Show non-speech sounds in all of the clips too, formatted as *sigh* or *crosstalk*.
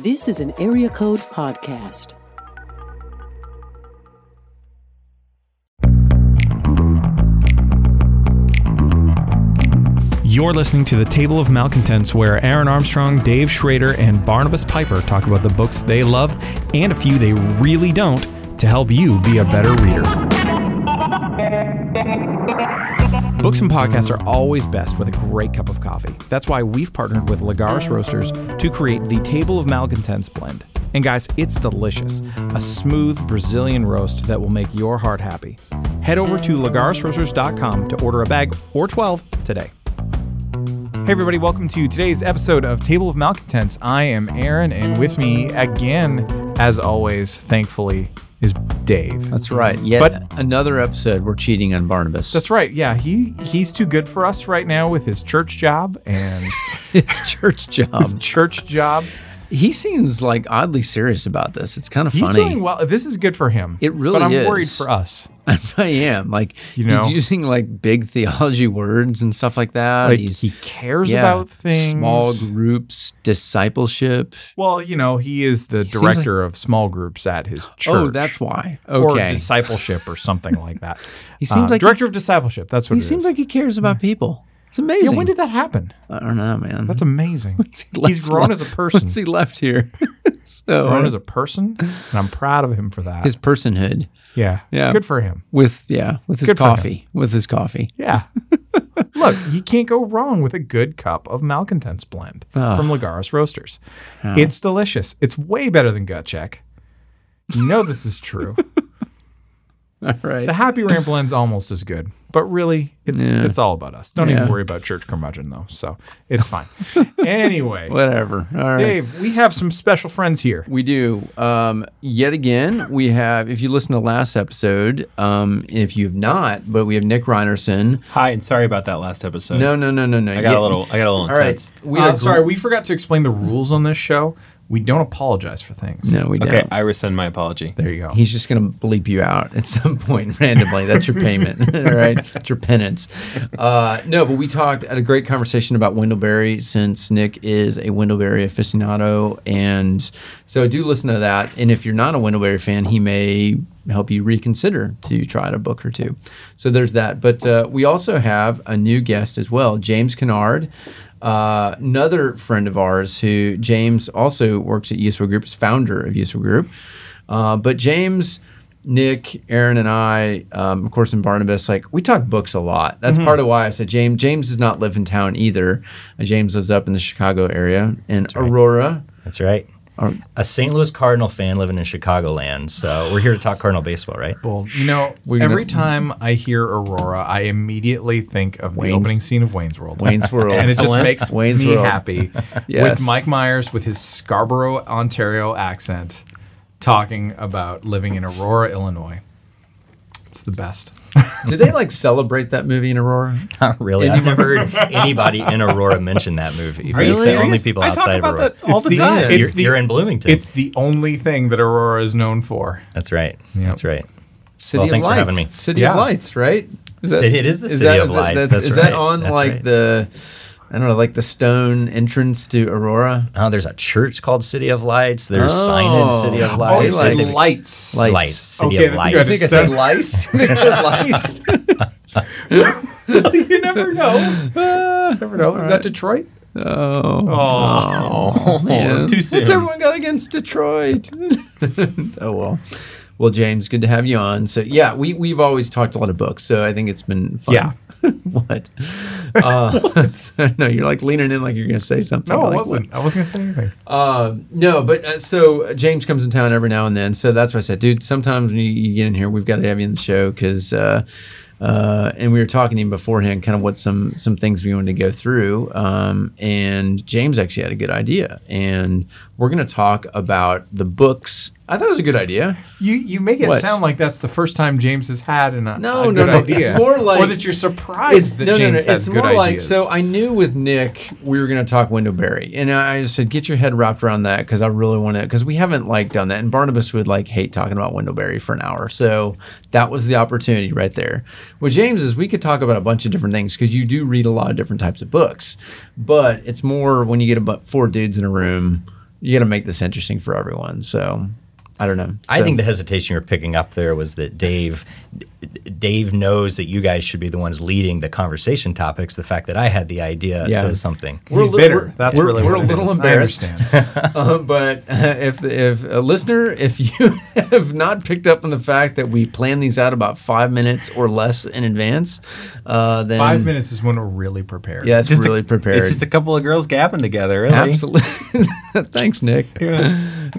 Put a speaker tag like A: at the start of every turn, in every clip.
A: This is an Area Code Podcast.
B: You're listening to the Table of Malcontents, where Aaron Armstrong, Dave Schrader, and Barnabas Piper talk about the books they love and a few they really don't to help you be a better reader. Books and podcasts are always best with a great cup of coffee. That's why we've partnered with Lagares Roasters to create the Table of Malcontents blend. And guys, it's delicious. A smooth Brazilian roast that will make your heart happy. Head over to lagaresroasters.com to order a bag or 12 today. Hey, everybody, welcome to today's episode of Table of Malcontents. I am Aaron, and with me again, as always, thankfully, is Dave.
C: That's right. Yet
B: But-
C: another episode we're cheating on Barnabas.
B: That's right. Yeah, he he's too good for us right now with his church job and *laughs*
C: his church job.
B: his church job.
C: He seems like oddly serious about this. It's kind of
B: He's
C: funny.
B: doing well. This is good for him.
C: It really is.
B: But I'm
C: is.
B: worried for us. *laughs*
C: I am like
B: You know?
C: he's using like big theology words and stuff like that.
B: Like
C: he's
B: he cares
C: yeah,
B: about things.
C: small groups, discipleship.
B: Well, you know, he is the
C: seems
B: director of small groups at his church.
C: Oh, that's why. Okay.
B: Or discipleship or something like that. *laughs*
C: He seems
B: Uh,
C: like
B: director of discipleship. That's what
C: he
B: it
C: seems
B: is.
C: like he cares about people. It's amazing.
B: yeah, when did that happen?
C: I don't know, man.
B: That's amazing. *laughs*
C: he
B: He's grown as a *laughs* person.
C: Once he left here, *laughs* so
B: grown uh, as a person, and I'm proud of him for that.
C: his personhood
B: yeah,
C: Yeah.
B: good for him.
C: with yeah with his
B: Good
C: coffee with his coffee.
B: Yeah. Look, you can't go wrong with a good cup of Malcontents blend ah. from Lagares Roasters. Ah. It's delicious. It's way better than gut check. You know this is true. *laughs*
C: All right.
B: The Happy Rant blend's almost as good, but really, it's
C: Yeah.
B: it's all about us. Don't
C: Yeah.
B: even worry about church curmudgeon though, so it's fine. *laughs* anyway,
C: Whatever. All right.
B: Dave, we have some special friends here.
C: We do. Um, yet again, we have, if you listen to last episode, um, if you've not, but we have Nick Reinerson.
D: Hi, and sorry about that last episode.
C: No, no, no, no, no.
D: I got a little. I got a little
C: All right.
D: intense.
C: We
B: Uh,
C: had
B: sorry, we forgot to explain the rules on this show. We don't apologize for things.
C: No, we don't.
D: Okay, I rescind my apology.
B: There you go.
C: He's just going to bleep you out at some point *laughs* randomly. That's your payment. *laughs* All right. That's your penance. Uh, no, but we talked at a great conversation about Wendell Berry since Nick is a Wendell Berry aficionado. And so do listen to that. And if you're not a Wendell Berry fan, he may help you reconsider to try out a book or two. So there's that. But uh, we also have a new guest as well, James Kennard. Uh, another friend of ours who James also works at Useful Group, is founder of Useful Group. Uh, but James, Nick, Aaron, and I, um, of course, in Barnabas, like we talk books a lot. That's part of why I said James. James does not live in town either. Uh, James lives up in the Chicago area in Aurora.
E: That's right. A St. Louis Cardinal fan living in Chicagoland. So we're here to talk Cardinal baseball, right?
B: Well, you know,
C: We're gonna-
B: every time I hear Aurora, I immediately think of
C: Wayne's-
B: the opening scene of Wayne's World.
C: Wayne's World.
B: and it just makes
C: Wayne's
B: me
C: World.
B: happy *laughs*
C: Yes.
B: with Mike Myers with his Scarborough, Ontario accent talking about living in Aurora, Illinois. It's the best. *laughs*
C: Do they like celebrate that movie in Aurora?
E: Not really. I've never heard anybody in Aurora mention that movie.
B: Are you
E: It's the only people
B: I talk
E: outside of Aurora.
B: that all the
C: the-
B: time.
C: it's
E: You're,
B: the,
E: you're in Bloomington.
B: it's the only thing that Aurora is known for.
E: That's right. That's right.
C: City
E: Well,
C: of
E: thanks for
C: Lights.
E: having me.
C: City
B: Yeah.
C: of Lights, right? Is
E: City- it is the City
C: that-
E: of Lights, that's
C: is that on
E: That's
C: like
E: right.
C: the, I don't know, like the stone entrance to Aurora?
E: Oh, there's a church called City of Lights. There's
C: Oh.
E: signage City of
B: Oh,
E: Lights.
B: it's
C: like-
B: like lights.
C: Lights.
E: Lights. City
B: Okay,
E: of
B: that's
C: I think I
E: Lights.
C: said lice. lice.
B: you never know. *laughs* never know. Is that Detroit?
C: Oh.
B: Oh, oh
C: man.
B: too
C: What's everyone got against Detroit? *laughs* oh well. Well, James, good to have you on. So yeah, we we've always talked a lot of books, so I think it's been fun.
B: Yeah. *laughs*
C: what? Uh, *laughs* no, you're like leaning in like you're going to say something.
B: No,
C: like,
B: I wasn't. I wasn't gonna say anything.
C: Um, no, but uh, so James comes in town every now and then. So that's why I said, dude, sometimes when you, you get in here, we've got to have you in the show because, uh, uh, and we were talking to him beforehand, kind of what some some things we wanted to go through. Um, and James actually had a good idea, and we're going to talk about the books. I thought it was a good idea.
B: You you make it
C: What?
B: sound like that's the first time James has had an,
C: No,
B: a
C: no, no.
B: idea.
C: It's more like-
B: or that you're surprised that James has
C: It's
B: good
C: more
B: ideas.
C: like so. I knew with Nick we were going to talk Wendell Berry, and I just said get your head wrapped around that because I really want to because we haven't like done that, and Barnabas would like hate talking about Wendell Berry for an hour, so that was the opportunity right there. With James is we could talk about a bunch of different things because you do read a lot of different types of books, but it's more when you get about four dudes in a room. You got to make this interesting for everyone. So I don't know.
E: I
C: So-
E: think the hesitation you're picking up there was that Dave, Dave knows that you guys should be the ones leading the conversation topics. The fact that I had the idea
C: Yeah.
E: says something.
C: We're a
B: He's
C: li-
B: bitter.
C: we're-
B: That's
C: we're-
B: really
C: we're
B: what
C: a little
B: is.
C: embarrassed. *laughs* Uh, but uh, if if a listener, if you *laughs* have not picked up on the fact that we plan these out about five minutes or less in advance, uh, then
B: Five minutes is when we're really prepared.
C: Yeah, it's
D: Just a-
C: really prepared.
D: It's just a couple of girls gapping together, really.
C: Absolutely. *laughs* Thanks, Nick.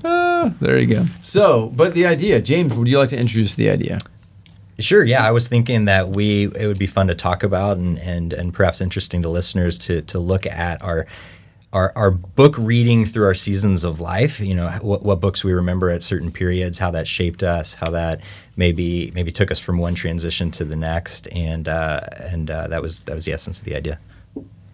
C: Ah, there you go. So, but the idea, James, would you like to introduce the idea?
E: Sure. Yeah, I was thinking that we it would be fun to talk about and and, and perhaps interesting to listeners to to look at our. Our, our book reading through our seasons of life, you know, what, what books we remember at certain periods, how that shaped us, how that maybe maybe took us from one transition to the next, and uh, and uh, that was that was the essence of the idea.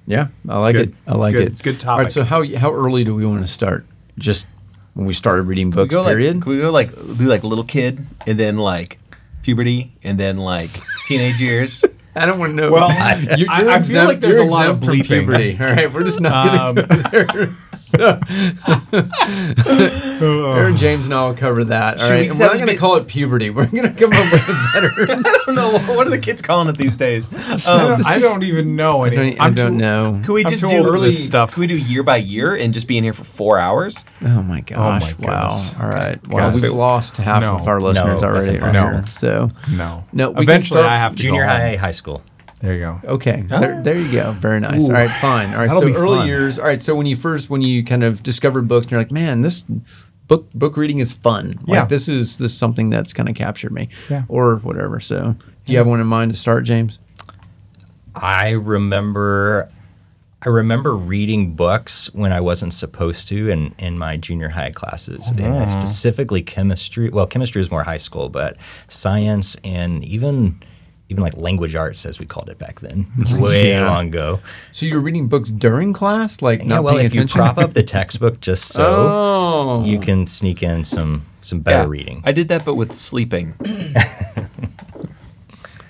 C: Yeah, I like
B: good.
C: it. I
B: It's
C: like
B: good.
C: it.
B: It's a good
C: All right, so how how early do we want to start? Just when we started reading
D: we
C: books,
D: go like,
C: period.
D: can we go like do like little kid and then like puberty and then like teenage years? *laughs*
C: I don't want to know.
B: Well,
C: You're- *laughs*
B: I-
C: you're
B: I feel like there's a lot of
C: exempt from
B: bleeping.
C: puberty. All right, we're just not
B: Um, *laughs*
C: going there. So, *laughs* Aaron James and I will cover that. All
D: Should
C: right,
D: we
C: and we're not going to
D: be-
C: call it puberty. *laughs* We're going to come up with a better. *laughs*
D: I don't know what are the kids calling it these days.
B: I
D: Um,
B: don't- I don't even know.
C: I
B: Any,
C: don't, I
B: I'm
C: don't
B: too-
C: know.
D: Could we just
B: too
D: do early
B: stuff.
D: Could we do year by year and just be in here for four hours?
C: Oh my gosh!
B: my
C: wow! All right. Well,
B: Guys.
C: we've lost half
B: No.
C: of our listeners
E: No,
C: already.
E: that's
C: right
B: impossible.
C: here. So
B: No.
C: No, we can
B: Eventually,
C: start
B: I have to
E: Junior
B: go
E: high, high school.
B: There you go.
C: Okay, there, there you go. Very nice. All right, fine. All right,
B: That'll
C: so early
B: fun.
C: years. All right, so when you first when you kind of discovered books, and you're like, man, this book book reading is fun. Like
B: Yeah.
C: this is this is something that's kind of captured me.
B: Yeah.
C: Or whatever. So, do you have one in mind to start, James?
E: I remember I remember reading books when I wasn't supposed to in, in my junior high classes, and
C: Uh-huh.
E: uh, specifically chemistry. Well, chemistry is more high school, but science and even even like language arts, as we called it back then, *laughs* way
C: Yeah.
E: long ago.
C: So you're reading books during class, like
E: Yeah,
C: not
E: well,
C: paying
E: if you prop up the *laughs* textbook just so,
C: oh,
E: you can sneak in some some better reading.
D: I did that, but with sleeping. *laughs*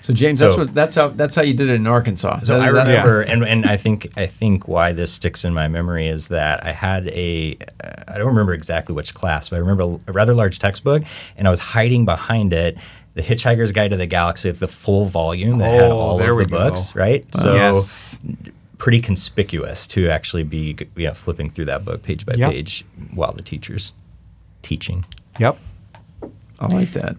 C: So James, that's what that's how that's how you did it in Arkansas.
E: So
C: That-
E: I
C: is that-
E: remember, and, and I think I think why this sticks in my memory is that I had a I don't remember exactly which class, but I remember a rather large textbook, and I was hiding behind it. The Hitchhiker's Guide to the Galaxy, the full volume that had
B: Oh,
E: all of the
B: go.
E: books, right? So
B: yes.
E: pretty conspicuous to actually be know, flipping through that book page by
B: Yep.
E: page while the teacher's teaching.
B: Yep.
C: I like that.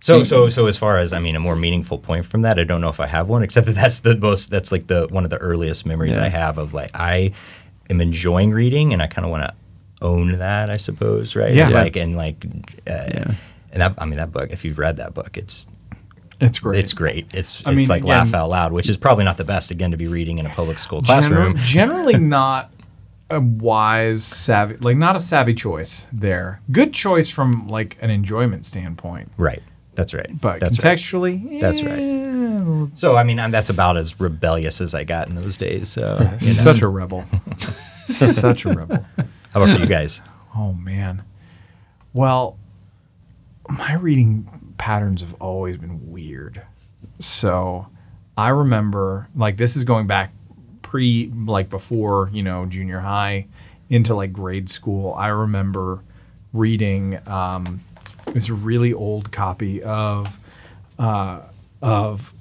E: So so so as far as I mean a more meaningful point from that, I don't know if I have one, except that that's the most that's like the one of the earliest memories
C: Yeah.
E: I have of like I am enjoying reading and I kind of want to own that, I suppose, right?
B: Yeah.
E: Like and like, uh,
C: Yeah.
E: And that I mean that book. If you've read that book, it's
B: It's great.
E: it's great. It's
B: I
E: it's
B: mean,
E: like
B: again-
E: laugh out loud, which is probably not the best again to be reading in a public school
B: Gener-
E: classroom. *laughs*
B: generally not a wise, savvy, like not a savvy choice there. Good choice from like an enjoyment standpoint,
E: Right. That's right.
B: but
E: that's right.
B: contextually,
E: That's right. So I mean, I'm, that's about as rebellious as I got in those days. So *laughs* you know.
B: Such a rebel. *laughs* Such a rebel.
E: how about for you guys?
B: Oh man. Well, my reading patterns have always been weird. So, I remember like this is going back pre like before, you know, junior high into like grade school. I remember reading um, this really old copy of uh, of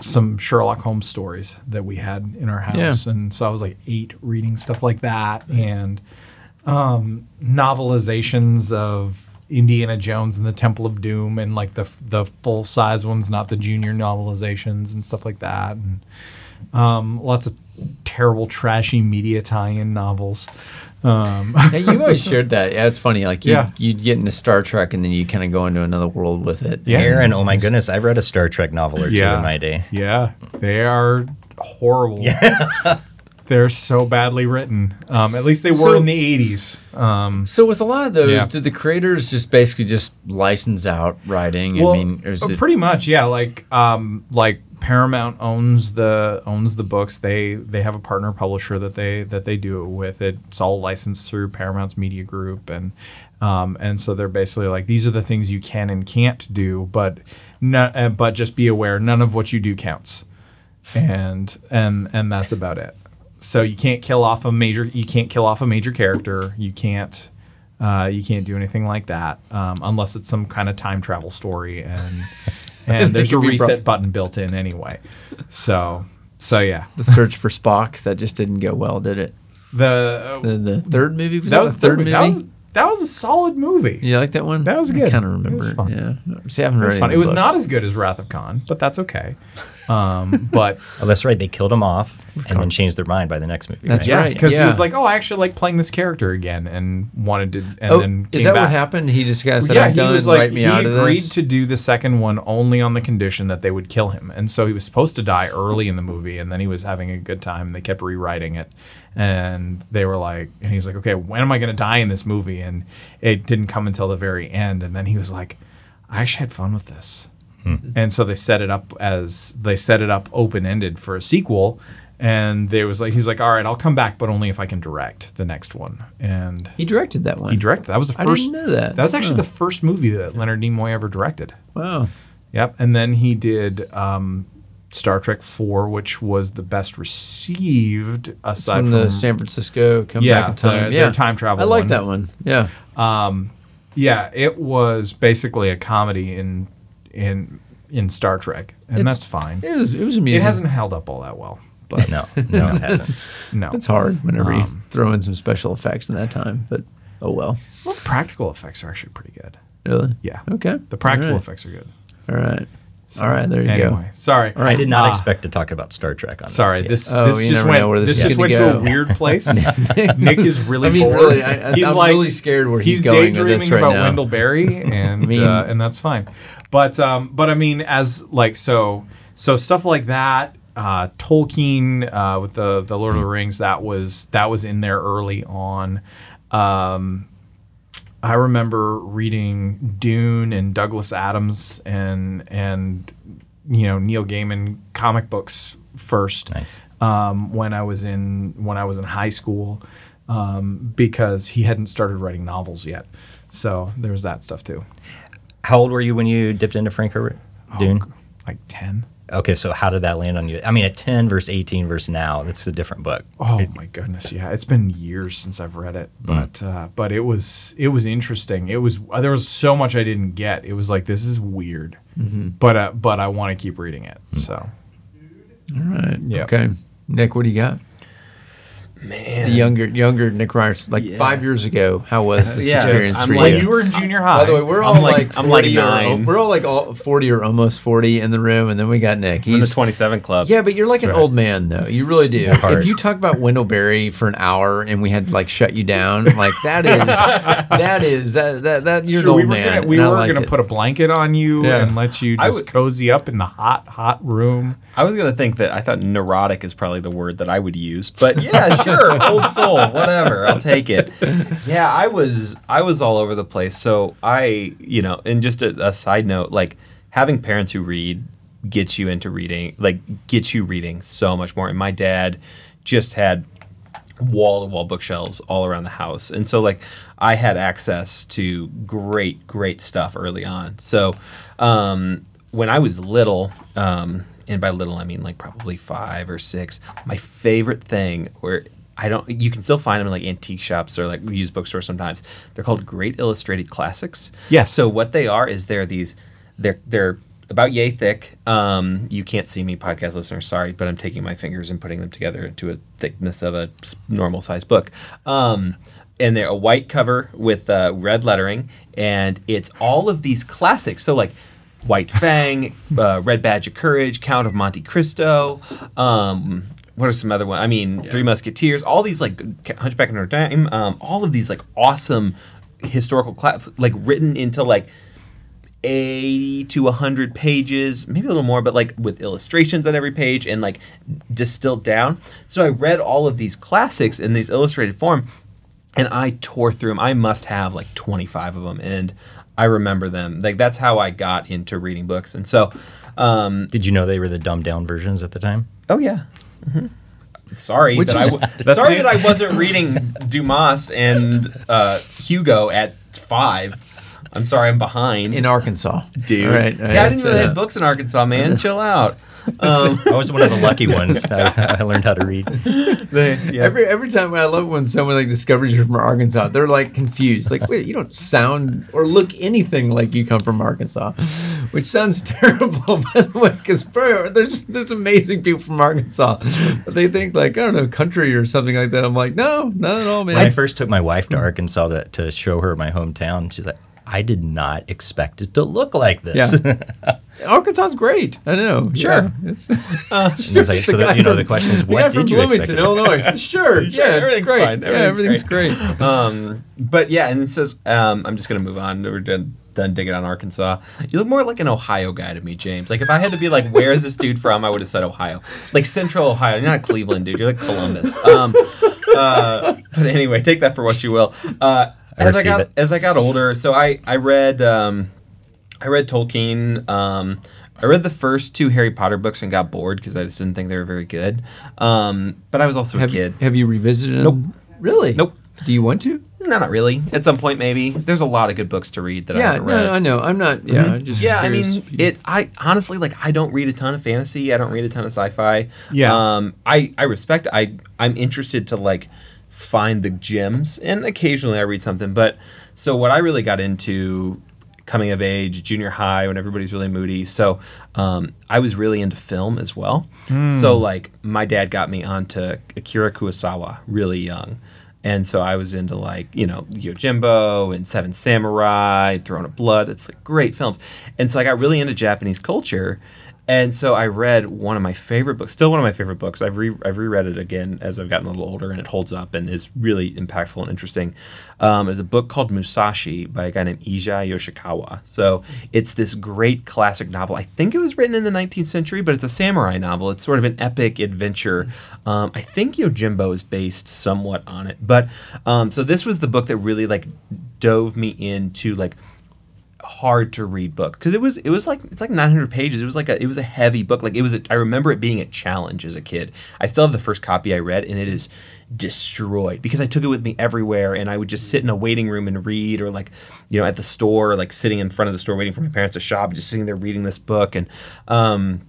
B: some Sherlock Holmes stories that we had in our house, and so I was like eight reading stuff like that, and um, novelizations of Indiana Jones and the Temple of Doom, and like the the full size ones, not the junior novelizations and stuff like that, and um, lots of terrible, trashy media tie-in novels. Um,
C: Yeah, you always *laughs* shared that. Yeah, it's funny. Like you'd,
B: Yeah.
C: you'd get into Star Trek and then you kind of go into another world with it.
B: Yeah.
E: Aaron, oh my goodness, I've read a Star Trek novel or two in my day.
B: Yeah, they are horrible. *laughs* They're so badly written. Um, at least they were
C: So-
B: in the 80s. Um,
C: So with a lot of those,
B: Yeah.
C: did the creators just basically just license out writing? I mean,
B: uh,
C: it,
B: pretty much, yeah. Like, um, like Paramount owns the owns the books. They they have a partner publisher that they that they do it with. It's all licensed through Paramount's Media Group, and um, and so they're basically like these are the things you can and can't do, but no, uh, but just be aware none of what you do counts, and and and that's about it. So you can't kill off a major. You can't kill off a major character. You can't Uh, you can't do anything like that um, unless it's some kind of time travel story, and *laughs* and there's a reset button built in anyway. So so yeah,
C: The search for Spock that just didn't go well, did it?
B: the,
C: The, the third movie was
B: that was
C: the third movie.
B: That was that was a solid movie.
C: you like that one?
B: That was
C: I
B: good.
C: kind of remember.
B: It
C: remember.
B: was
C: It
B: fun.
C: Yeah. See, I haven't
B: It
C: read
B: was
C: any
B: fun. It was
C: books.
B: not as good as Wrath of Khan, but that's okay. Um, *laughs* but
E: Oh, that's right. They killed him off and then changed their mind by the next movie.
C: That's
E: right?
B: yeah,
C: right,
B: because he was like, "Oh, I actually like playing this character again," and wanted to. And
C: Oh,
B: then
C: is that
B: back.
C: what happened? He just kind of said,
B: yeah,
C: "I'm
B: he
C: done.
B: was like
C: write me
B: he
C: out of
B: agreed
C: this."
B: to do the second one only on the condition that they would kill him, and so he was supposed to die early in the movie, and then he was having a good time. And they kept rewriting it, and they were like, and he's like, "Okay, when am I going to die in this movie?" And it didn't come until the very end, and then he was like, "I actually had fun with this." And so they set it up as they set it up open ended for a sequel. And they was like, he's like, all right, I'll come back, but only if I can direct the next one. And
C: he directed that one.
B: he directed. That was the first
C: I
B: first.
C: didn't know that.
B: That was actually
C: Huh.
B: the first movie that Leonard Nimoy ever directed.
C: Wow.
B: Yep. And then he did um, Star Trek Four, which was the best received aside
C: When
B: from
C: the San Francisco come
B: Yeah,
C: back in time.
B: the-
C: yeah,
B: their time travel
C: I like
B: one.
C: that one. Yeah.
B: yeah, it was basically a comedy in in in Star Trek, and
C: It's-
B: that's fine.
C: It was. It was amusing.
B: It hasn't held up all that well, but
E: No, no, it hasn't. *laughs*
B: no,
C: It's hard whenever you
B: Um,
C: throw in some special effects in that time, but oh well.
B: Well, the practical effects are actually pretty good.
C: Really?
B: Yeah.
C: Okay.
B: The practical
C: All right.
B: effects are good.
C: All right. All right. There you
B: anyway,
C: go.
B: sorry.
C: All right.
E: I did not
B: Ah,
E: expect to talk about Star Trek on
B: Sorry,
E: this.
B: this
C: Oh,
B: this
C: you
B: just went
C: where this
B: this
C: is
B: just
C: gonna
B: went to a weird *laughs* place. Nick is really
C: I mean,
B: bored.
C: really, I- I-
B: he's
C: I'm
B: like,
C: really scared where he's going with this
B: daydreaming
C: right
B: about
C: now.
B: Wendell Berry, *laughs* and
C: mean-
B: uh, and that's fine. But um, but I mean, as like so so stuff like that. Uh, Tolkien uh, with the the Lord of the Rings that was that was in there early on. Um, I remember reading Dune and Douglas Adams and and you know Neil Gaiman comic books first
E: Nice.
B: um, when I was in when I was in high school um, because he hadn't started writing novels yet. So there was that stuff too.
E: How old were you when you dipped into Frank Herbert? Dune.
B: Like ten.
E: Okay, so how did that land on you? I mean, at 10 versus 18 versus now, that's a different book.
B: Oh my goodness, yeah, it's been years since I've read it, but uh, but it was it was interesting. It was uh, there was so much I didn't get. It was like this is weird, but uh, but I want to keep reading it. So
C: All right.
B: Yeah.
C: Okay. Nick, what do you got?
D: Man.
C: The younger, younger Nick Ryers, like
D: Yeah.
C: five years ago. How was this *laughs*
D: Yeah,
C: experience
D: I'm
C: for
D: like-
C: you?
B: when you were in junior high,
C: By the way, we're
D: I'm
C: all
D: like-
C: like,
D: I'm like
C: 40 or- we're all like all 40 or almost 40 in the room, and then we got Nick.
D: I'm in the 27 club.
C: yeah, but you're like an
E: right.
C: old man though. You really do.
E: Hard.
C: If you talk about Wendell Berry for an hour and we had to like shut you down, like that is *laughs* that is that that that you're
B: Sure,
C: an
B: we
C: old
B: were
C: man.
B: gonna, we were
C: like
B: gonna
C: it.
B: put a blanket on you
C: Yeah.
B: and let you just
D: would-
B: cozy up in the hot hot room.
D: I was gonna think that I thought neurotic is probably the word that I would use, but yeah, *laughs* sure, old soul, whatever, I'll take it. Yeah, I was I was all over the place. So I, you know, and just a, a side note, like having parents who read gets you into reading, like gets you reading so much more. And my dad just had wall to wall bookshelves all around the house. And so like I had access to great, great stuff early on. So um, when I was little, um, and by little I mean like probably five or six, my favorite thing where I don't you can still find them in like antique shops or like used bookstores sometimes. They're called Great Illustrated Classics.
B: Yes.
D: So what they are is they're these they're they're about yay thick. Um, you can't see me, podcast listeners. Sorry, but I'm taking my fingers and putting them together into a thickness of a normal size book. Um, and they're a white cover with uh, red lettering, and it's all of these classics. So like. White Fang, uh, Red Badge of Courage, Count of Monte Cristo. Um, what are some other ones? I mean, Three Musketeers. All these like Hunchback of Notre Dame. Um, all of these like awesome historical class, like written into like 80 to 100 pages, maybe a little more, but like with illustrations on every page and like distilled down. So I read all of these classics in these illustrated form and I tore through them. I must have like 25 of them and I remember them. Like that's how I got into reading books. And so, um,
E: Did you know they were the dumbed down versions at the time?
D: oh yeah. Sorry
C: Which
D: that I
C: is- *laughs*
B: That's
D: sorry
B: the-
D: that I wasn't reading Dumas and uh, Hugo at five. I'm sorry I'm behind.
C: in Arkansas,
D: dude.
C: All right, all
D: yeah, I didn't
C: so
D: know they had books in Arkansas, man. *laughs* Chill out. *laughs* Um,
E: I was one of the lucky *laughs* ones. I, I learned how to read.
D: yeah.
C: Every every time I love when someone like discovers you're from Arkansas, they're like confused. Like, wait, you don't sound or look anything like you come from Arkansas, which sounds *laughs* terrible by the way, because there's there's amazing people from Arkansas, but they think like I don't know country or something like that. I'm like, no, not at all, man.
E: When I first took my wife to Arkansas to, to show her my hometown, she's like, I did not expect it to look like this.
C: Yeah. *laughs* Arkansas's great. I know.
D: Sure.
C: Yeah, it's, *laughs*
E: She was like, so the, you know, the question is, *laughs* what
C: from
E: did you expect?
C: Bloomington,
E: to
C: Illinois. Sure.
D: Sure,
C: Yeah, it's
D: everything's
C: great.
D: fine.
C: Yeah,
D: Everything's
C: everything's great.
D: Um, but yeah, and it says, um, I'm just gonna move on. We're done, done digging on Arkansas. You look more like an Ohio guy to me, James. Like if I had to be like, where is this dude from? I would have said Ohio, like Central Ohio. You're not Cleveland, dude. You're like Columbus. Um, uh, but anyway, take that for what you will. Uh,
E: I
D: as I got
E: it.
D: as I got older, so I I read um, I read Tolkien. Um, I read the first two Harry Potter books and got bored because I just didn't think they were very good. Um, but I was also a
C: Have,
D: kid.
C: have you revisited them? Really?
D: Nope.
C: Do you want to?
D: No, not really. At some point, maybe. There's a lot of good books to read that I haven't read.
C: no, I know. I'm not. Yeah, I'm just
D: yeah, I mean, it. I honestly like. I don't read a ton of fantasy. I don't read a ton of sci-fi.
B: Yeah.
D: Um. I I respect. I I'm interested to like find the gems, and occasionally I read something. But so what I really got into coming of age, junior high, when everybody's really moody. So um, I was really into film as well. So like my dad got me onto Akira Kurosawa really young. And so I was into like, you know, Yojimbo and Seven Samurai, Throne of Blood. It's like great films. And so I got really into Japanese culture. And so I read one of my favorite books, still one of my favorite books. I've, re- I've reread it again as I've gotten a little older, and it holds up and is really impactful and interesting. Um, it's a book called Musashi by a guy named Eiji Yoshikawa. So it's this great classic novel. I think it was written in the 19th century, but it's a samurai novel. It's sort of an epic adventure. Um, I think Yojimbo is based somewhat on it. But um, so this was the book that really like dove me into like hard to read book because it was it was like it's like 900 pages. It was like a it was a heavy book. Like it was a, i remember it being a challenge as a kid. I still have the first copy i read and it is destroyed because i took it with me everywhere and i would just sit in a waiting room and read or like you know at the store like sitting in front of the store waiting for my parents to shop just sitting there reading this book. And um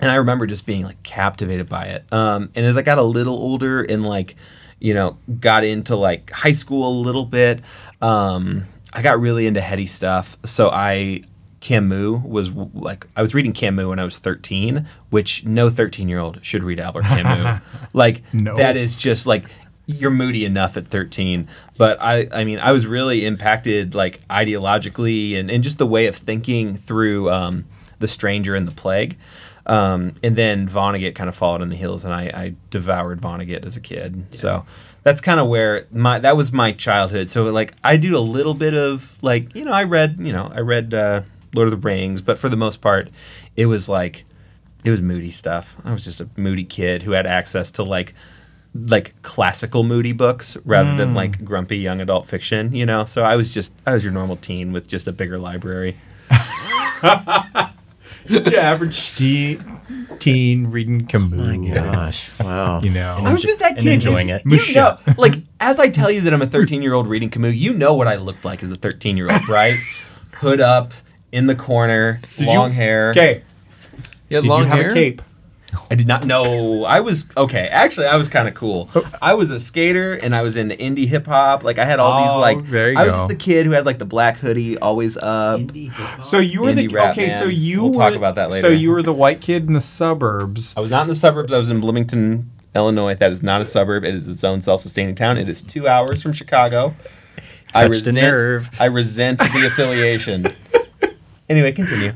D: and I remember just being like captivated by it. Um, and as I got a little older and like, you know, got into like high school a little bit, um, I got really into heady stuff. So I Camus was like I was reading Camus when I was 13, which no 13 year old should read Albert Camus. *laughs* like
B: No.
D: that is just like you're moody enough at 13 but i i mean i was really impacted like ideologically and, and just the way of thinking through um, the stranger and the plague um, and then vonnegut kind of followed in the heels and i, I devoured vonnegut as a kid so that's kind of where my that was my childhood so like i do a little bit of like you know i read you know i read uh, lord of the rings but for the most part it was like it was moody stuff. I was just a moody kid who had access to like like classical moody books rather than like grumpy young adult fiction, you know. So I was just I was your normal teen with just a bigger library. *laughs* *laughs*
B: Just your *laughs* average teen, teen reading Camus.
C: My gosh! Wow.
B: You know.
D: I was just that
E: and
D: kid
E: enjoying it.
D: You know, *laughs* like as I tell you that I'm a 13 year old reading Camus, you know what I looked like as a 13 year old, right? Hood up, in the corner,
B: Did
D: long
B: you,
D: hair.
B: Okay.
C: You had
B: Did
C: long
B: you have
C: hair?
B: a cape? *laughs*
D: I did not know. I was okay. Actually, I was kind of cool. Oh. I was a skater, and I was into indie hip hop. Like I had all these
B: Oh,
D: like.
B: there you
D: I was
B: go.
D: just the kid who had like the black hoodie, always up.
B: So you were
D: Indie
B: the
D: rap,
B: okay. So you
D: We'll
B: were,
D: talk about that later.
B: So
D: later.
B: you were the white kid in the suburbs.
D: I was not in the suburbs. I was in Bloomington, Illinois. That is not a suburb. It is its own self-sustaining town. It is two hours from Chicago. I
E: Touched a
D: resent.
E: nerve.
D: I resent the affiliation. *laughs* anyway, continue.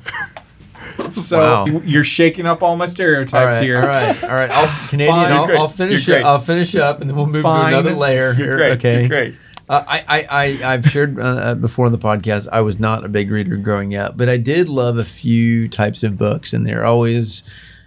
D: *laughs*
B: So
C: Wow.
B: you- you're shaking up all my stereotypes
C: right,
B: here.
C: all right, all right. I'll, *laughs* Canadian,
B: Fine.
C: I'll, I'll finish
D: You're
C: it. I'll finish up, and then we'll move
B: Fine.
C: to another layer.
D: You're
C: here.
D: great.
C: Okay.
D: You're great.
C: Uh, I, I, I, I've shared uh, before in the podcast. I was not a big reader growing up, but I did love a few types of books, and they're always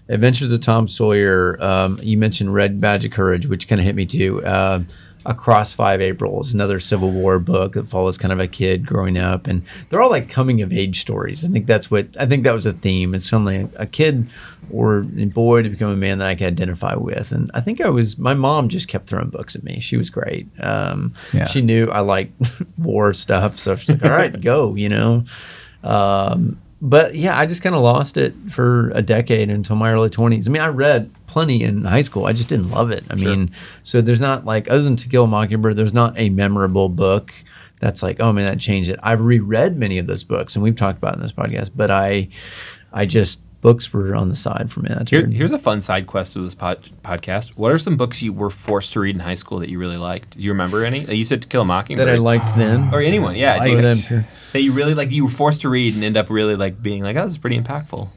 C: Adventures of Tom Sawyer. Um, you mentioned Red Badge of Courage, which kind of hit me too. Uh, Across Five Aprils, another Civil War book that follows kind of a kid growing up, and they're all like coming of age stories. I think that's what I think that was a theme. It's something a kid or a boy to become a man that I could identify with, and I think I was. My mom just kept throwing books at me. She was great. Um,
B: Yeah.
C: She knew I liked *laughs* war stuff, so she's like, "All right, go," you know. Um, but yeah, I just kind of lost it for a decade until my early 20s. I mean, I read plenty in high school. I just didn't love it. I mean, so there's not like, other than To Kill a Mockingbird, there's not a memorable book that's like, oh man, that changed it. I've reread many of those books and we've talked about it in this podcast, but I, I just, books were on the side for me. That's
D: Here, here's a fun side quest of this pod, podcast. What are some books you were forced to read in high school that you really liked? Do you remember any? You said To Kill a Mockingbird.
C: that I liked then.
D: or anyone, yeah,
C: Like
D: do you-
C: them, sure.
D: that you really like. You were forced to read and end up really like being like, oh, this is pretty impactful.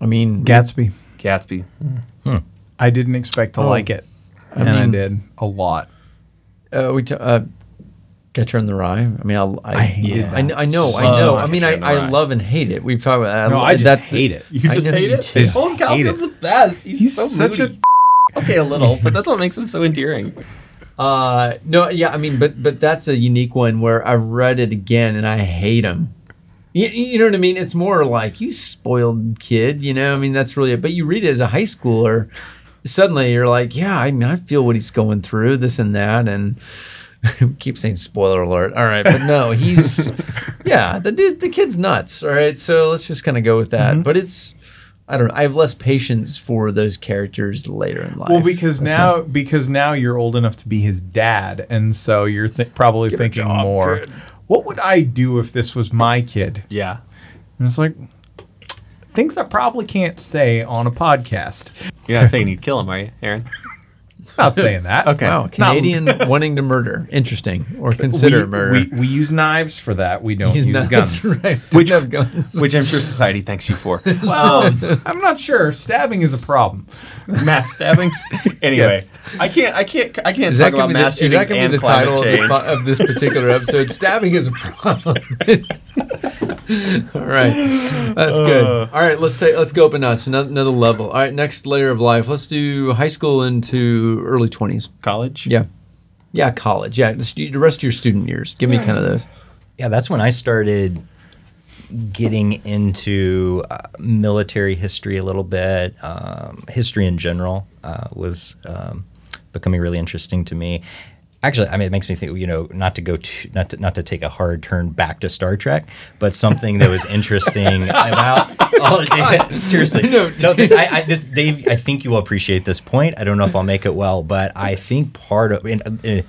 C: I mean,
B: Gatsby.
D: Gatsby.
B: I didn't expect to
C: Oh,
B: like it,
C: I
B: and I did a lot.
C: Uh, we t- uh, Catcher in the Rye. I mean, I I,
B: I hate
C: I. I know, I know. I mean, I,
D: Catcher in the
C: I love and hate it. We've talked about.
B: No, I just
C: that's-
B: hate it.
D: You just hate it.
B: Just
D: Colin
B: hate
D: the best. He's,
B: He's
D: so
B: such
D: moody.
B: a
D: okay, a little, but that's what makes him so *laughs* endearing.
C: Uh, no, yeah, I mean, but but that's a unique one where I read it again and I hate him. You, you know what I mean? It's more like you spoiled kid. You know, I mean, that's really it. But you read it as a high schooler, suddenly you're like, yeah, I mean, I feel what he's going through, this and that, and. *laughs* keep saying spoiler alert. All right, but no, he's *laughs* yeah, the dude, the kid's nuts. All right, so let's just kind of go with that. Mm-hmm. But it's, I don't know, I have less patience for those characters later in life.
B: Well, because
C: That's
B: now because now you're old enough to be his dad, and so you're th- probably thinking
C: job,
B: more.
C: kid.
B: What would I do if this was my kid?
D: Yeah.
B: And it's like things I probably can't say on a podcast.
D: You're not saying you'd kill him, are you, Aaron? *laughs* *laughs*
B: Not saying that.
D: Okay.
C: Wow, Canadian *laughs* wanting to murder. Interesting. Or consider
B: we,
C: murder.
B: We, we use knives for that. We don't
C: He's
B: use
C: not-
B: guns.
C: That's *laughs* right.
D: Which-
C: have guns.
D: Which I'm sure society thanks you for.
B: Well, I'm not sure. Stabbing is a problem.
D: mass stabbings. Anyway,
B: Yes.
D: I can't. I can't. I can't
C: is
D: talk
C: that
D: about
C: going to be
D: mass
C: the, that
D: shootings
C: be
D: and
C: the
D: climate
C: title of this, of this particular episode? Stabbing is a problem. All right, that's good.
D: Uh.
C: All right, let's take let's go up a notch, another, another level. All right, next layer of life. Let's do high school into early twenties.
D: College.
C: Yeah, yeah, college. Yeah, the, stu- the rest of your student years. Give me kind of those.
E: Yeah, that's when I started getting into uh, military history a little bit. Um, history in general uh, was um, becoming really interesting to me. Actually, I mean, it makes me think. You know, not to go too, not to not to take a hard turn back to Star Trek, but something that was interesting *laughs* about. Oh, all Oh, Dave, seriously,
C: No.
E: no. This, I, I, this, Dave, I think you will appreciate this point. I don't know if I'll make it well, but I think part of in, in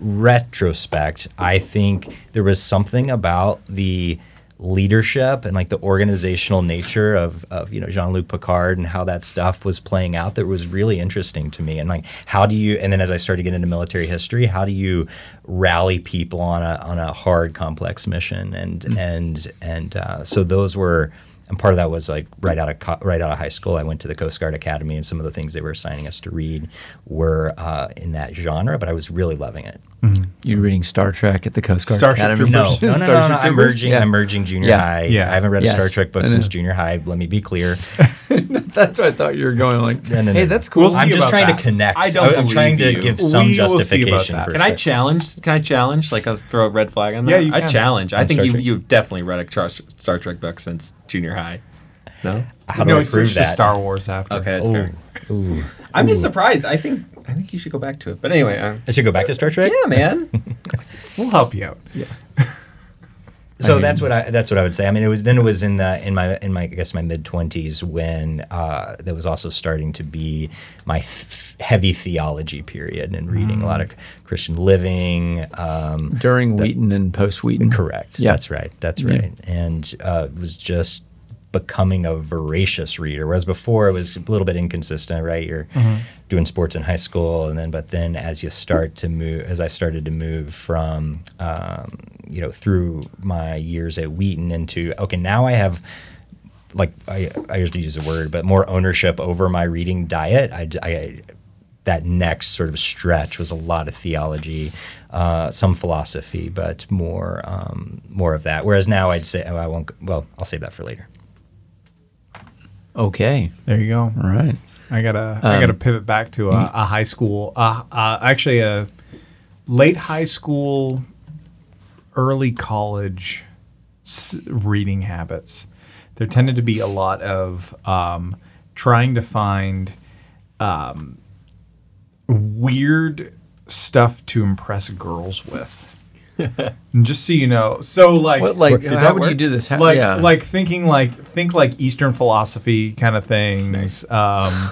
E: retrospect, I think there was something about the leadership and like the organizational nature of, of you know Jean-Luc Picard and how that stuff was playing out that was really interesting to me and like how do you and then as I started getting into military history how do you rally people on a on a hard complex mission and and and uh, so those were and part of that was like right out of co- right out of high school. I went to the Coast Guard Academy, and some of the things they were assigning us to read were uh, in that genre. But I was really loving it. Mm-hmm.
C: You reading Star Trek at the Coast Guard
B: Starship
C: Academy?
B: Troopers.
E: No, no, no, no, no. I'm merging.
C: Yeah.
E: I'm merging junior
C: Yeah.
E: high.
B: Yeah.
E: I haven't read a Star Trek book since junior high. Let me be clear. *laughs*
C: That's what I thought you were going like.
E: No, no, no,
C: hey,
E: no.
C: that's cool.
B: We'll
E: I'm just trying
B: that.
E: to connect.
D: I don't
E: I'm trying to
D: you.
E: give some
B: We will see about
E: justification for.
D: Can I challenge? Can I challenge? Like, I'll throw a red flag on that.
B: Yeah, you can.
D: I challenge. I think you you've definitely read a Star, Star Trek book since junior high. No.
E: How do
B: no,
E: I
B: he
E: prove
B: switched to
E: that?
B: Star Wars after.
D: Okay, that's fair. *laughs* I'm just surprised. I think I think you should go back to it. But anyway, uh,
E: I should go back to Star Trek.
D: yeah, man. *laughs*
B: We'll help you out. Yeah. *laughs*
E: so that's what I that's what I would say. I mean, it was then it was in the in my in my I guess my mid twenties when uh, there was also starting to be my th- heavy theology period and reading a lot of Christian living. Um,
C: During Wheaton and post Wheaton.
E: correct.
C: Yeah.
E: That's right. That's
C: Yeah.
E: right. And uh, it was just becoming a voracious reader, whereas before it was a little bit inconsistent. Right, you're doing sports in high school, and then but then as you start to move, as I started to move from um, you know through my years at Wheaton into okay, now I have like I, I usually use the word, but more ownership over my reading diet. I, I- that next sort of stretch was a lot of theology, uh, some philosophy, but more um, more of that. Whereas now I'd say oh, I won't. Well, I'll save that for later.
C: Okay.
B: There you go.
C: All right.
B: I gotta I gotta pivot back to a, a high school, uh, uh, actually a late high school, early college s- reading habits. There tended to be a lot of um, trying to find um, weird stuff to impress girls with. *laughs* And just so you know, so like,
C: What, like,
E: Did
C: how
E: that
C: would you do this? How,
B: like,
C: yeah.
B: like thinking like think like Eastern philosophy kind of things. Um,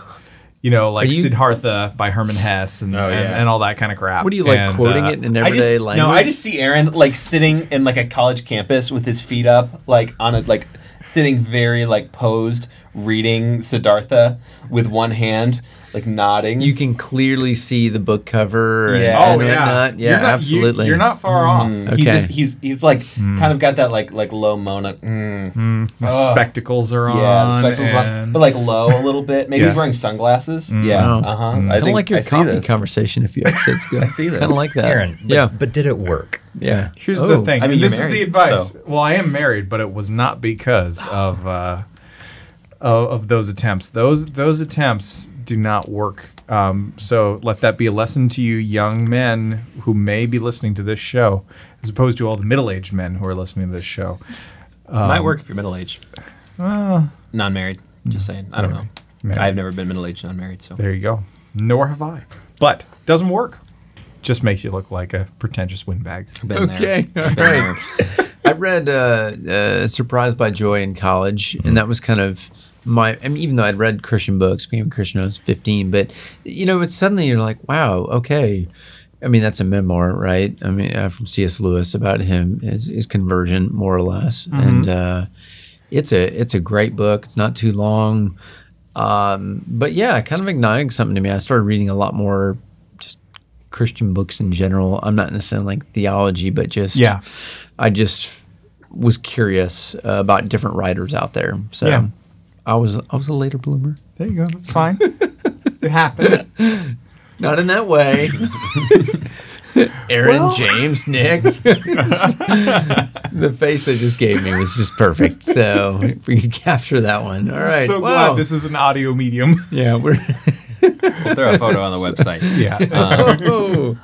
B: you know, like
C: you-
B: Siddhartha by Hermann Hesse and,
D: Oh,
B: and,
D: yeah.
B: and all that kind of crap.
C: what do you like
B: And,
C: quoting
B: uh,
C: it in
D: I
C: everyday
D: just
C: language?
D: no, I just see Aaron like sitting in like a college campus with his feet up, like on a like sitting very like posed, reading Siddhartha with one hand, like nodding.
C: you can clearly see the book cover. and-
D: Yeah.
C: and
B: Oh yeah,
C: whatnot. yeah,
B: You're not-
C: absolutely.
B: You're not far off.
D: Mm,
C: Okay.
D: He just he's he's like kind of got that like like low mona. Mm.
B: The
D: Ugh.
B: spectacles are
D: Yeah,
B: on,
D: the spectacles on, but like low a little bit. Maybe he's wearing sunglasses.
B: Mm.
D: Yeah,
C: Wow.
D: uh huh. I
C: Kind of
D: think
C: like your
D: I see
C: coffee
D: this.
C: conversation a few *laughs* episodes ago. I
D: see this.
C: Kind of like that.
E: Aaron. But,
C: yeah.
E: But did it work?
C: yeah.
B: Here's
C: Oh.
B: the thing.
D: I mean,
B: and
D: you're
B: this is the advice.
D: so-
B: Well, I am married, but it was not because of uh, of, of those attempts. Those those attempts do not work. Um, so let that be a lesson to you, young men who may be listening to this show, as opposed to all the middle aged men who are listening to this show.
D: Might work if you're middle aged, non-married. Just saying. I don't know.
B: Maybe.
D: I've never been middle aged, non-married. So
B: There you go. Nor have I. But doesn't work. Just makes you look like a pretentious windbag.
D: been
C: Okay.
D: there.
C: All
D: Been
C: right.
D: there.
C: I read uh, uh, Surprised by Joy in college, and that was kind of my. I mean, even though I'd read Christian books, became a Christian when I was 15, but you know, it's suddenly you're like, wow, okay. I mean, that's a memoir, right? I mean, uh, from C.S. Lewis about him, his, his conversion, more or less, and uh, it's a it's a great book. It's not too long, um, but yeah, kind of ignited something to me. I started reading a lot more just Christian books in general. I'm not necessarily like theology, but just
B: Yeah.
C: I just was curious uh, about different writers out there. So
B: Yeah.
C: I was I was a later bloomer.
B: There you go. That's fine. *laughs* it happened.
C: Not in that way. Aaron, James, Nick. *laughs* the face they just gave me was just perfect. So we can capture that one. All right.
B: so
C: wow.
B: glad this is an audio medium.
C: yeah, we're *laughs*
D: We'll throw a photo on the website.
B: yeah.
C: oh,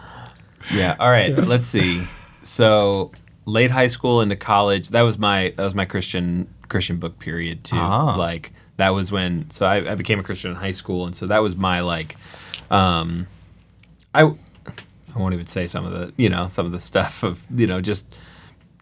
D: Yeah. All right. Let's see. So late high school into college. That was my that was my Christian Christian book period too.
B: Ah.
D: Like that was when. So I, I became a Christian in high school, and so that was my like. Um, I I won't even say some of the you know some of the stuff of you know just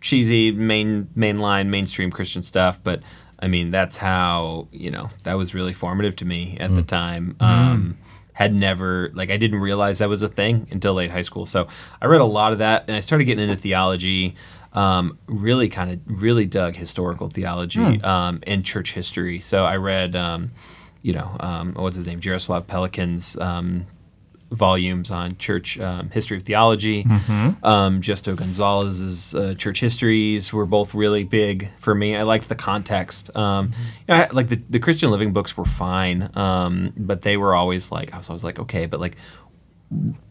D: cheesy main mainline mainstream Christian stuff, but I mean that's how you know that was really formative to me at the time. Um, had never like I didn't realize that was a thing until late high school. So I read a lot of that, and I started getting into theology. Um, really kind of really dug historical theology um, and church history. So I read, um, you know, um, what's his name, Jaroslav Pelikan's um, volumes on church um, history of theology. Um, Justo Gonzalez's uh, church histories were both really big for me. I liked the context. Um, you know, I, like the, the Christian Living books were fine, um, but they were always like I was always like okay, but like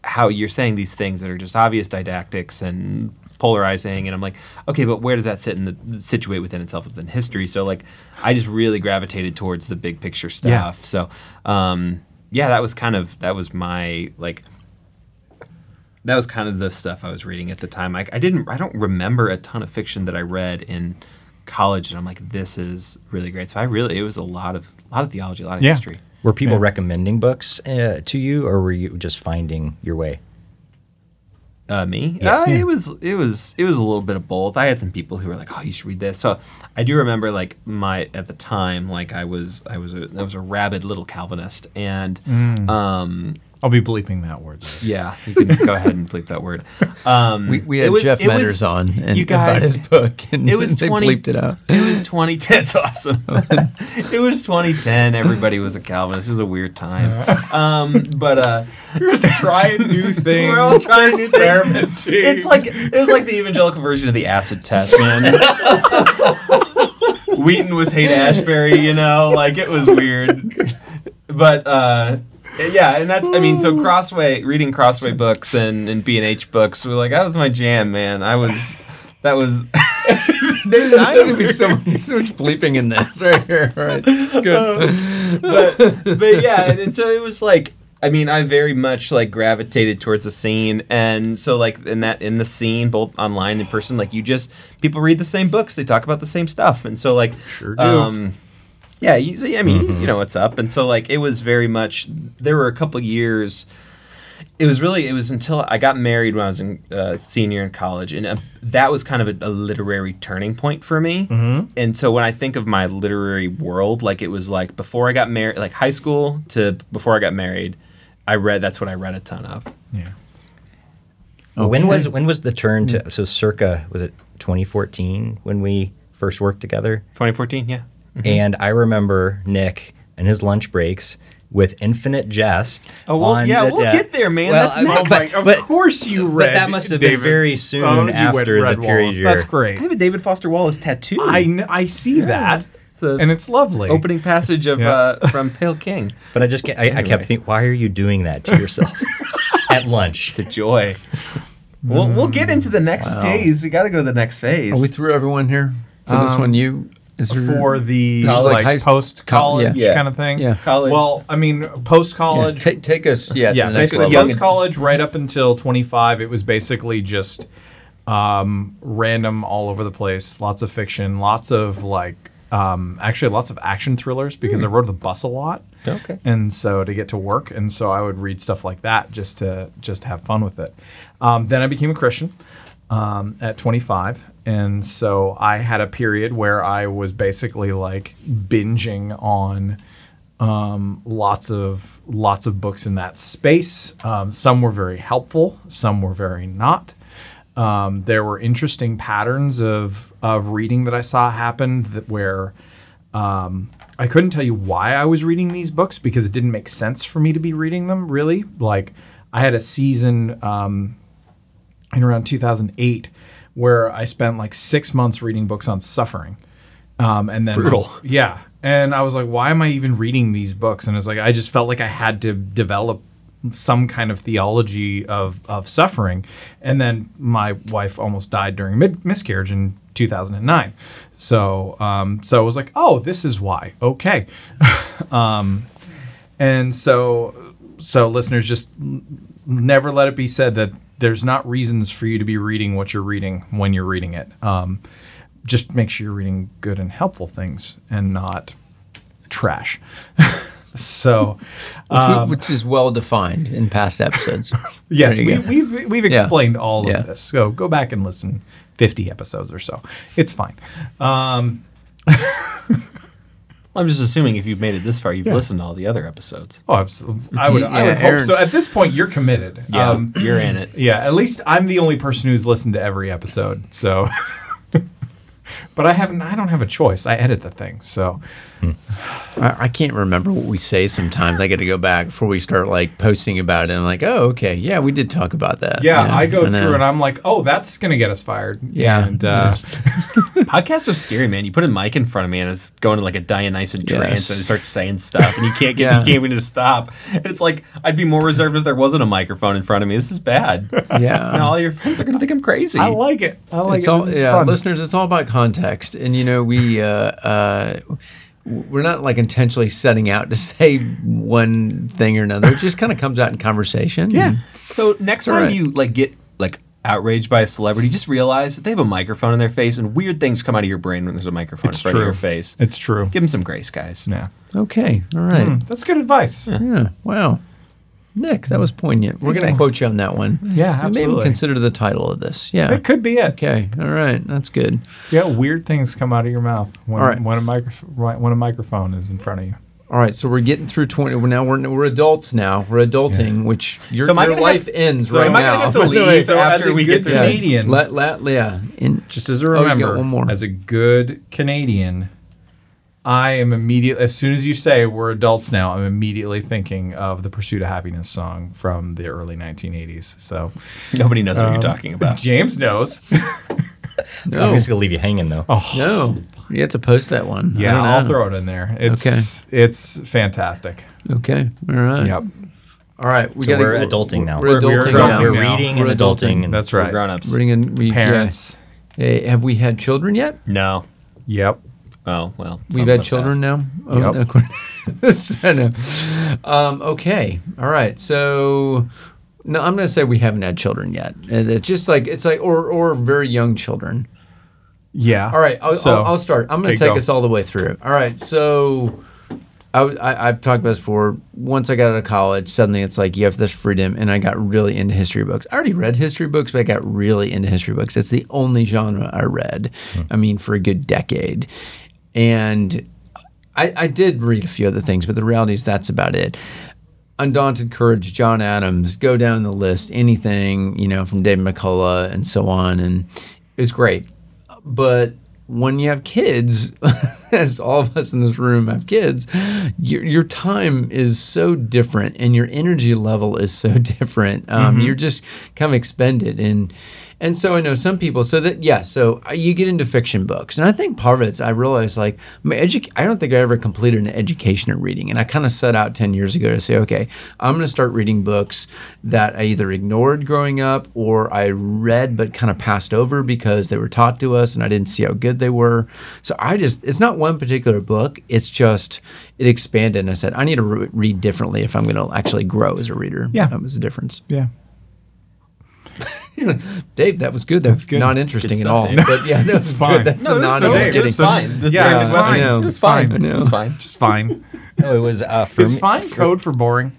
D: how you're saying these things that are just obvious didactics and polarizing and I'm like okay but where does that sit in the situate within itself within history so like I just really gravitated towards the big picture
B: Yeah.
D: stuff so um yeah that was kind of that was my like that was kind of the stuff I was reading at the time I, I didn't I don't remember a ton of fiction that I read in college and I'm like this is really great so I really it was a lot of a lot of theology a lot of
B: Yeah.
D: history
E: Were people
B: Yeah.
E: recommending books uh, to you, or were you just finding your way?
D: Uh, me? Uh, It was it was it was a little bit of both. I had some people who were like, "Oh, you should read this." So I do remember like my at the time, like I was I was a I was a rabid little Calvinist, and um,
B: I'll be bleeping that word. There.
D: yeah, you can go ahead and bleep that word. Um,
C: we, we had
D: was-
C: Jeff
D: it was-
C: Medders on and
D: you *laughs*
C: about his book, and
D: It was *laughs*
C: they
D: 20
C: bleeped it out.
D: It was 2010. *laughs* It's awesome. it was 2010. Everybody was a Calvinist. It was a weird time. Um, but uh,
B: Just trying new things.
D: We're all trying new things.
B: experimenting.
D: It's like it was like the evangelical version of the acid test, man. Wheaton was Haight-Ashbury, you know, like it was weird. But uh yeah, and that's I mean, so Crossway reading Crossway books and, and B and H books were like that was my jam, man. I was that was *laughs*
C: There's gonna be so much, so much bleeping in this *laughs* right here. All right, it's good.
D: but but yeah, and, and so it was like I mean, I very much like gravitated towards the scene, and so like in that in the scene, both online and in person, like you just people read the same books, they talk about the same stuff, and so like
B: Sure do.
D: um, yeah, you, so, I mean, you know what's up, and so like it was very much. There were a couple years It was really it was until I got married when I was in uh, senior in college, and uh, that was kind of a, a literary turning point for me. Mm-hmm. And so when I think of my literary world, like it was like before I got married, like high school to before I got married, I read. That's what I read a ton of.
B: Yeah.
E: When was when was the turn to so circa was it 2014 when we first worked together?
D: 2014, yeah.
E: And I remember Nick and his lunch breaks with Infinite Jest.
D: Oh, well,
E: on
D: yeah,
E: the-
D: we'll get there, man.
E: Well,
D: That's
E: I-
D: next.
E: but-
B: of
E: but-
B: course you
E: but
B: read.
E: that must have been very soon
B: Oh,
E: after the period
B: Wallace. That's great.
D: I have a David Foster Wallace tattoo.
B: I, kn- I see that,
D: It's
B: and it's lovely.
D: opening passage of
B: Yeah.
D: uh, from Pale King.
E: But I just get, I, I kept thinking, why are you doing that to yourself *laughs* at lunch?
D: The joy. We'll, we'll get into the next phase. We got to go to the next phase.
C: Are we through everyone here for this
B: Um,
C: one? You is there,
B: for the
C: This is like
B: like,
C: high-
B: post college
D: yeah.
B: kind of thing.
C: Yeah.
D: College.
B: Well, I mean, post
C: yeah,
B: college.
C: take take us yeah,
B: yeah,
C: to the next
B: basically post college, right up until 25, it was basically just um, random all over the place. Lots of fiction, lots of like, um, actually, lots of action thrillers because I rode the bus a lot.
D: Okay.
B: And so to get to work, and so I would read stuff like that just to just have fun with it. Um, then I became a Christian um, at 25, and so I had a period where I was basically like binging on um, lots of lots of books in that space. Um, some were very helpful, some were very not. Um, there were interesting patterns of of reading that I saw happen that where um, I couldn't tell you why I was reading these books because it didn't make sense for me to be reading them. Really, like I had a season um, in around 2008 where I spent like six months reading books on suffering, um, and then
D: Brutal.
B: yeah. And I was like, why am I even reading these books? And it's like I just felt like I had to develop some kind of theology of of suffering. And then my wife almost died during mid- miscarriage in 2009. So um, so I was like, oh, this is why. Okay. *laughs* um, and so so listeners just never let it be said that there's not reasons for you to be reading what you're reading when you're reading it. Um, just make sure you're reading good and helpful things and not trash. *laughs* so, um,
C: which is well defined in past episodes. *laughs*
B: yes, we,
C: go.
B: we've we've
C: Yeah.
B: explained all
C: Yeah.
B: of this. So go back and listen 50 episodes or so. It's fine. Um, *laughs*
D: I'm just assuming if you've made it this far, you've listened to all the other episodes.
B: oh, absolutely. I would, I
C: Yeah,
B: would hope so. At this point, you're committed. Um,
D: you're in it.
B: Yeah, at least I'm the only person who's listened to every episode. So, *laughs* but I haven't. I don't have a choice. I edit the thing. So,
C: I, I can't remember what we say sometimes. I got to go back before we start like posting about it. And I'm like, oh, okay, yeah, we did talk about that.
B: yeah, I go
C: know.
B: through and I'm like, oh, that's gonna get us fired.
C: Yeah.
B: and uh, *laughs*
D: Podcasts are scary, man. You put a mic in front of me and it's going to like a Dionysian
C: Yes.
D: trance and it starts saying stuff and you can't get
C: Yeah.
D: you can't even just stop. And it's like I'd be more reserved if there wasn't a microphone in front of me. This is bad. *laughs*
C: yeah.
D: And all your friends are gonna think I'm crazy.
B: I like it. I like
C: it's
B: it.
C: all
B: This is
C: yeah,
B: fun.
C: listeners. It's all about context, and you know we uh, uh, we're not like intentionally setting out to *laughs* say one thing or another. It just kind of comes out in conversation.
B: Yeah.
D: So next time
C: right.
D: you like get like outraged by a celebrity, just realize that they have a microphone in their face and weird things come out of your brain when there's a microphone
B: It's
D: in front of
B: true.
D: your face.
B: It's true.
D: Give them some grace, guys.
B: Yeah,
C: Okay. All right.
B: Hmm, that's good advice. Yeah,
C: Yeah. Wow. Nick, that was poignant. We're going to quote you on that one. Yeah, may even
B: absolutely.
C: consider the title of this. Yeah.
B: It could be it.
C: Okay. All right. That's good.
B: Yeah, weird things come out of your mouth when
C: All right.
B: when a micro, when a microphone is in front of you.
C: All right. So we're getting through 20. Well, now we're, we're adults now. We're adulting, which your,
D: So
C: your life
D: have-
C: ends
B: so
C: right
B: am I
C: now.
B: gonna have
D: to *laughs* leave
B: So
D: after
B: as a
D: we
B: good
D: get through?
B: Canadian,
C: Let, let, yeah. In,
B: just as a
C: Oh,
B: remember,
C: one more.
B: as a good Canadian, I am immediate. As soon as you say we're adults now, I'm immediately thinking of the "Pursuit of Happiness" song from the early 1980s. So
D: Nobody knows what
B: um,
D: you're talking about. *laughs*
B: James knows. *laughs*
C: no.
E: I'm just gonna leave you hanging though. Oh.
C: No. You have to post that one.
B: Yeah, I'll throw it in there. It's it's fantastic.
C: Okay. All right.
B: Yep,
C: All right. We
E: So
C: gotta
E: we're adulting now.
C: We're,
B: We're- we're
C: adulting
B: adulting
C: now.
B: We're
E: We're reading
C: We're
E: and adulting. And
B: that's
D: We're
B: right.
D: grown-ups.
C: We're in, we,
B: Parents.
C: Yeah. Hey, have we had children yet?
D: No.
B: Yep.
D: Oh well.
C: We've had children
D: have.
C: now. Oh, *laughs*
B: Yep.
C: no. Um, okay. All right. So, no, I'm going to say we haven't had children yet. And It's just like it's like or or very young children.
B: Yeah.
C: All right. I'll,
B: So,
C: I'll, I'll start. I'm going
B: okay,
C: to take
B: go.
C: us all the way through. All right. So, I, have talked about this before. Once I got out of college, suddenly it's like you have this freedom, and I got really into history books. I already read history books, but I got really into history books. It's the only genre I read. I mean, for a good decade, and I, I did read a few other things, but the reality is that's about it. Undaunted Courage, John Adams, go down the list, anything, you know, from David McCullough and so on. And it was great. But when you have kids, *laughs* as all of us in this room have kids, your, your time is so different and your energy level is so *laughs* different. Um, You're just kind of expended. And and so I know some people. So that yeah, so uh, you get into fiction books, and I think part of it's I realized like my edu- I don't think I ever completed an education in reading, and I kind of set out ten years ago to say, okay, I'm going to start reading books that I either ignored growing up or I read but kind of passed over because they were taught to us, and I didn't see how good they were. So I just it's not one particular book; it's just it expanded, and I said I need to re- read differently if I'm going to actually grow as a reader.
B: Yeah.
C: that was the difference.
B: Yeah. *laughs*
C: Dave, that was good. That's,
B: That's good.
C: Not interesting
D: Good
C: at all.
D: Dave.
C: But yeah, *laughs* that's
B: fine.
C: Good. That's
D: No,
C: the non
D: so,
C: I'm getting.
D: was fine. That's
B: Yeah,
D: yeah,
B: it
D: it
B: was
D: was
B: fine.
D: fine. It was
B: Fine.
D: fine. It was fine. *laughs*
B: Just fine.
E: No, it was uh, for
B: Is
E: me.
B: fine code for boring?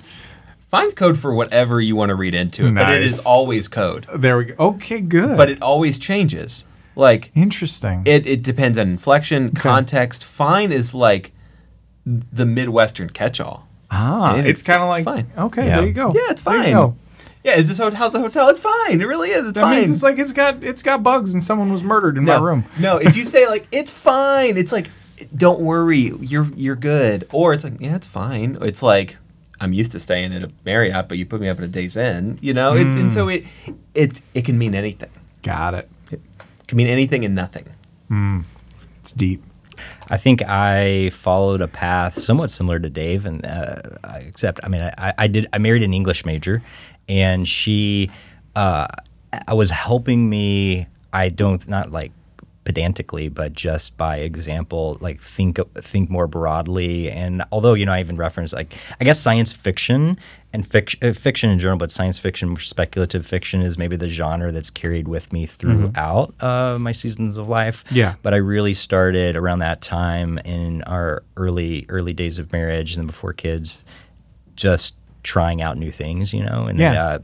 D: Fine's code for whatever you want to read into it, but it is always code.
B: There we go. Okay, good.
D: But it always changes. Like
B: interesting.
D: it, it depends on inflection, context. Fine is like the Midwestern catch-all.
B: ah,
D: Anything-
B: it's kind of like
D: it's fine.
B: okay.
E: Yeah.
B: There you go.
D: Yeah, it's
B: There you
D: fine.
B: Go.
D: Yeah, is this hotel? How's the hotel? It's fine. It really is. It's
B: That
D: fine.
B: means it's like it's got it's got bugs and someone was murdered in
D: no,
B: my room.
D: no, if you say like it's fine, it's like don't worry, you're you're good. Or it's like yeah, it's fine. It's like I'm used to staying at a Marriott, but you put me up at a Days Inn. You know, it, and so it it it can mean anything.
B: Got it.
D: It can mean anything and nothing.
B: It's deep.
E: I think I followed a path somewhat similar to Dave, and uh, I- except I mean I, I did I married an English major, and she uh, was helping me. I don't not like pedantically, but just by example, like think think more broadly. And although you know I even reference like I guess science fiction and fiction, uh, fiction in general, but science fiction, speculative fiction is maybe the genre that's carried with me throughout uh, my seasons of life.
B: Yeah.
E: But I really started around that time in our early early days of marriage and then before kids, just trying out new things, you know, and
B: Yeah.
E: uh,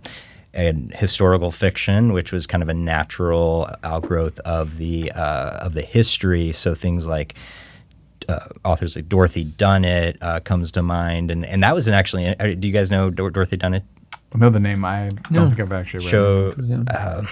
E: and historical fiction, which was kind of a natural outgrowth of the uh, of the history. So things like uh, authors like Dorothy Dunnett uh, comes to mind, and and that was an actually. uh, Do you guys know Dor- Dorothy Dunnett?
B: I know the name. I don't think I've actually read
E: show
B: it.
E: uh,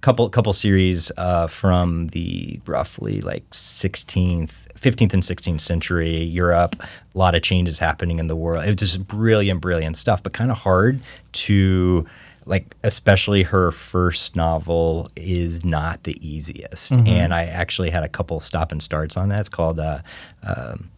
E: couple couple series uh, from the roughly like 16th 15th and 16th century Europe. A lot of changes happening in the world. It's just brilliant brilliant stuff but kind of hard to like especially her first novel is not the easiest. And I actually had a couple stop and starts on that. It's called uh, um,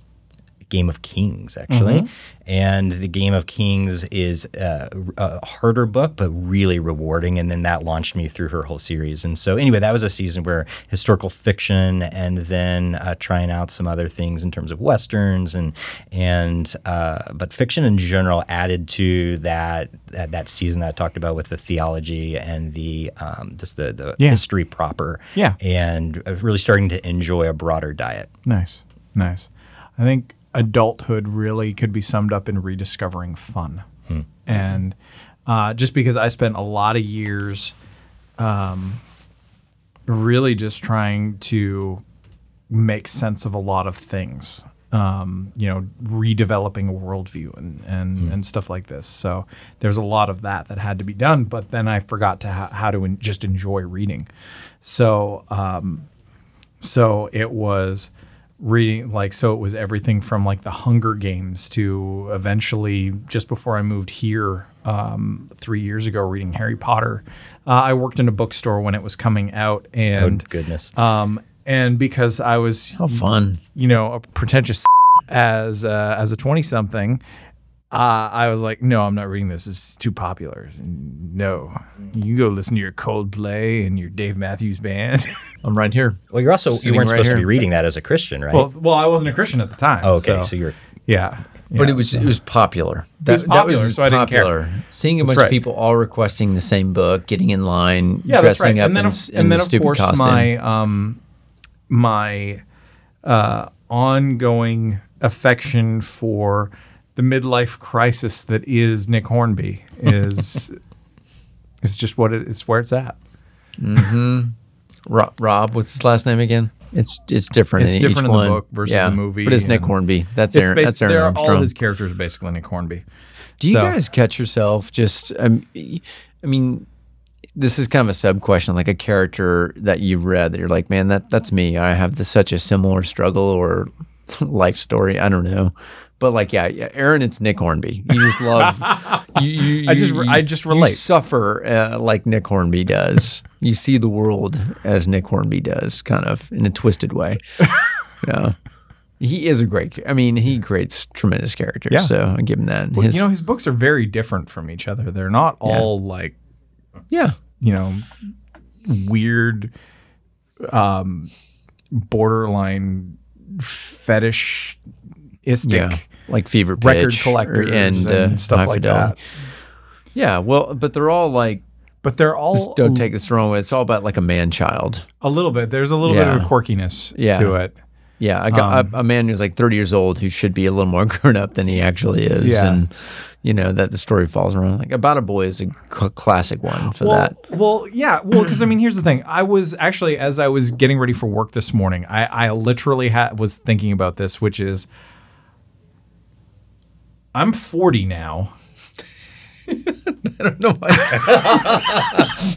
E: Game of Kings, actually. And the Game of Kings is uh, a harder book, but really rewarding. And then that launched me through her whole series. And so, anyway, that was a season where historical fiction and then uh, trying out some other things in terms of westerns and and uh, but fiction in general added to that that, that season that I talked about with the theology and the um, just the the
B: Yeah.
E: history proper.
B: Yeah.
E: and uh, really starting to enjoy a broader diet.
B: Nice, nice. I think adulthood really could be summed up in rediscovering fun, and uh, just because I spent a lot of years, um, really just trying to make sense of a lot of things. Um, you know, redeveloping a worldview and and, and stuff like this. So there's a lot of that that had to be done. But then I forgot to ha- how to en- just enjoy reading. So um, so it was reading like so it was everything from like the Hunger Games to eventually just before I moved here um, three years ago reading Harry Potter. Uh, I worked in a bookstore when it was coming out and
E: oh goodness.
B: um, and because I was
C: How fun.
B: you know a pretentious *laughs* as uh, as a 20 something uh, I was like, no, I'm not reading this. It's too popular. No, you go listen to your Coldplay and your Dave Matthews Band. *laughs*
C: I'm right here.
E: Well, you're also you weren't
C: right
E: supposed to be reading that as a Christian, right?
B: Well, well, I wasn't a Christian at the time.
E: oh, okay, so,
B: so,
E: you're
B: yeah,
C: But
B: yeah,
C: it was
B: so-
C: it was popular. That,
B: was popular, so I didn't care.
C: popular. Seeing a
B: That's
C: bunch of people all requesting the same book, getting in line,
B: yeah,
C: dressing
B: right.
C: up
B: And then,
C: in,
B: of,
C: in
B: and then
C: the
B: of course,
C: costume.
B: my um, my uh, ongoing affection for the midlife crisis that is Nick Hornby is *laughs* is just what it is where it's at.
C: Rob, Rob, what's his last name again? It's it's different.
B: It's
C: in
B: different
C: each
B: in the
C: one.
B: book versus
C: yeah,
B: the movie,
C: But it's Nick Hornby. That's Aaron.
B: bas-
C: that's Aaron
B: they're-
C: Armstrong.
B: all his characters are basically Nick Hornby.
C: Do you
B: So-
C: guys catch yourself just? Um, I mean, this is kind of a sub question, like a character that you've read that you're like, man, that that's me. I have this, such a similar struggle or *laughs* life story. I don't know, but like, yeah, yeah Aaron, it's Nick Hornby. You just love. *laughs* you, you,
B: I just-
C: you-
B: I just
C: you
B: relate.
C: suffer uh, like Nick Hornby does. you see the world as Nick Hornby does, kind of in a twisted way. *laughs* yeah. He is a great. I mean, he creates tremendous characters.
B: Yeah.
C: So I give him that.
B: Well,
C: His-
B: you know, his books are very different from each other. They're not all like
C: yeah.
B: you know weird, um, borderline fetishistic
C: Yeah, like Fever Pitch
B: record
C: or-
B: collectors and,
C: uh,
B: stuff like
C: Fidelity.
B: that.
C: Yeah, well, but they're all like.
B: But they're all
C: Don't take this the wrong way. It's all about like a man child.
B: a little bit. There's a little
C: Yeah.
B: bit of quirkiness
C: Yeah.
B: to it.
C: Yeah, I got
B: Um,
C: a, a man who's like 30 years old who should be a little more *laughs* grown up than he actually is,
B: Yeah.
C: and you know that the story falls around. Like About a Boy is a cl- classic one for
B: well,
C: that.
B: Well, yeah. Well, because I mean, here's the thing. I was actually, as I was getting ready for work this morning, I, I literally ha- was thinking about this, which is, I'm 40 now. *laughs* I don't know why. *laughs*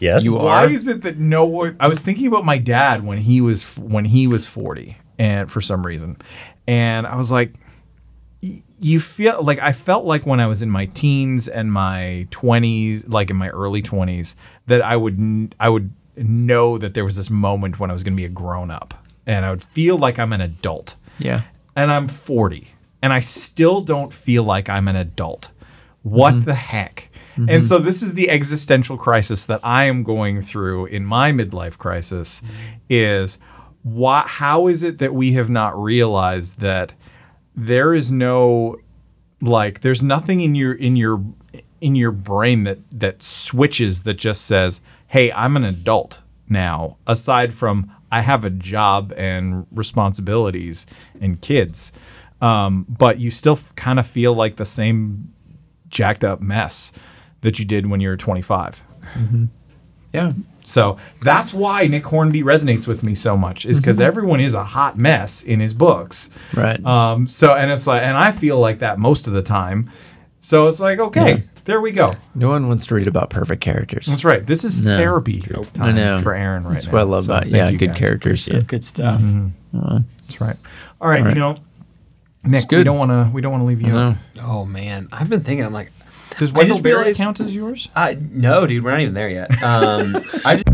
E: yes.
C: You
B: Why
C: are?
B: is it that no one? I was thinking about my dad when he was when he was 40, and for some reason, and I was like, y- you feel like I felt like when I was in my teens and my 20s, like in my early 20s, that I would n- I would know that there was this moment when I was going to be a grown up, and I would feel like I'm an adult.
C: Yeah,
B: And I'm 40, and I still don't feel like I'm an adult. What mm-hmm. the heck? And mm-hmm. so this is the existential crisis that I am going through in my midlife crisis mm-hmm. is why how is it that we have not realized that there is no like there's nothing in your in your in your brain that that switches that just says hey i'm an adult now aside from i have a job and responsibilities and kids um, but you still f- kind of feel like the same jacked up mess that you did when you were 25
C: yeah,
B: so that's why Nick Hornby resonates with me so much, is because everyone is a hot mess in his books.
C: right.
B: Um, so and it's like, and I feel like that most of the time. So it's like, okay, there we go.
C: no one wants to read about perfect characters.
B: That's right. This is
C: No.
B: therapy
C: I know.
B: time for Aaron right
C: That's
B: now.
C: what I love
B: So
C: about
B: thank
C: yeah,
B: you
C: good
B: guys.
C: characters.
B: Yeah.
F: Good stuff.
B: That's right. All right,
C: All right.
B: you know, Nick, we don't want to. We don't want to leave you.
C: No.
B: out.
D: Oh man, I've been thinking. I'm like,
B: Does
D: I
B: Wendell
D: just
B: Berry
D: realized-
B: count as yours?
D: uh, no, dude, we're not even there yet. *laughs* Um, I just,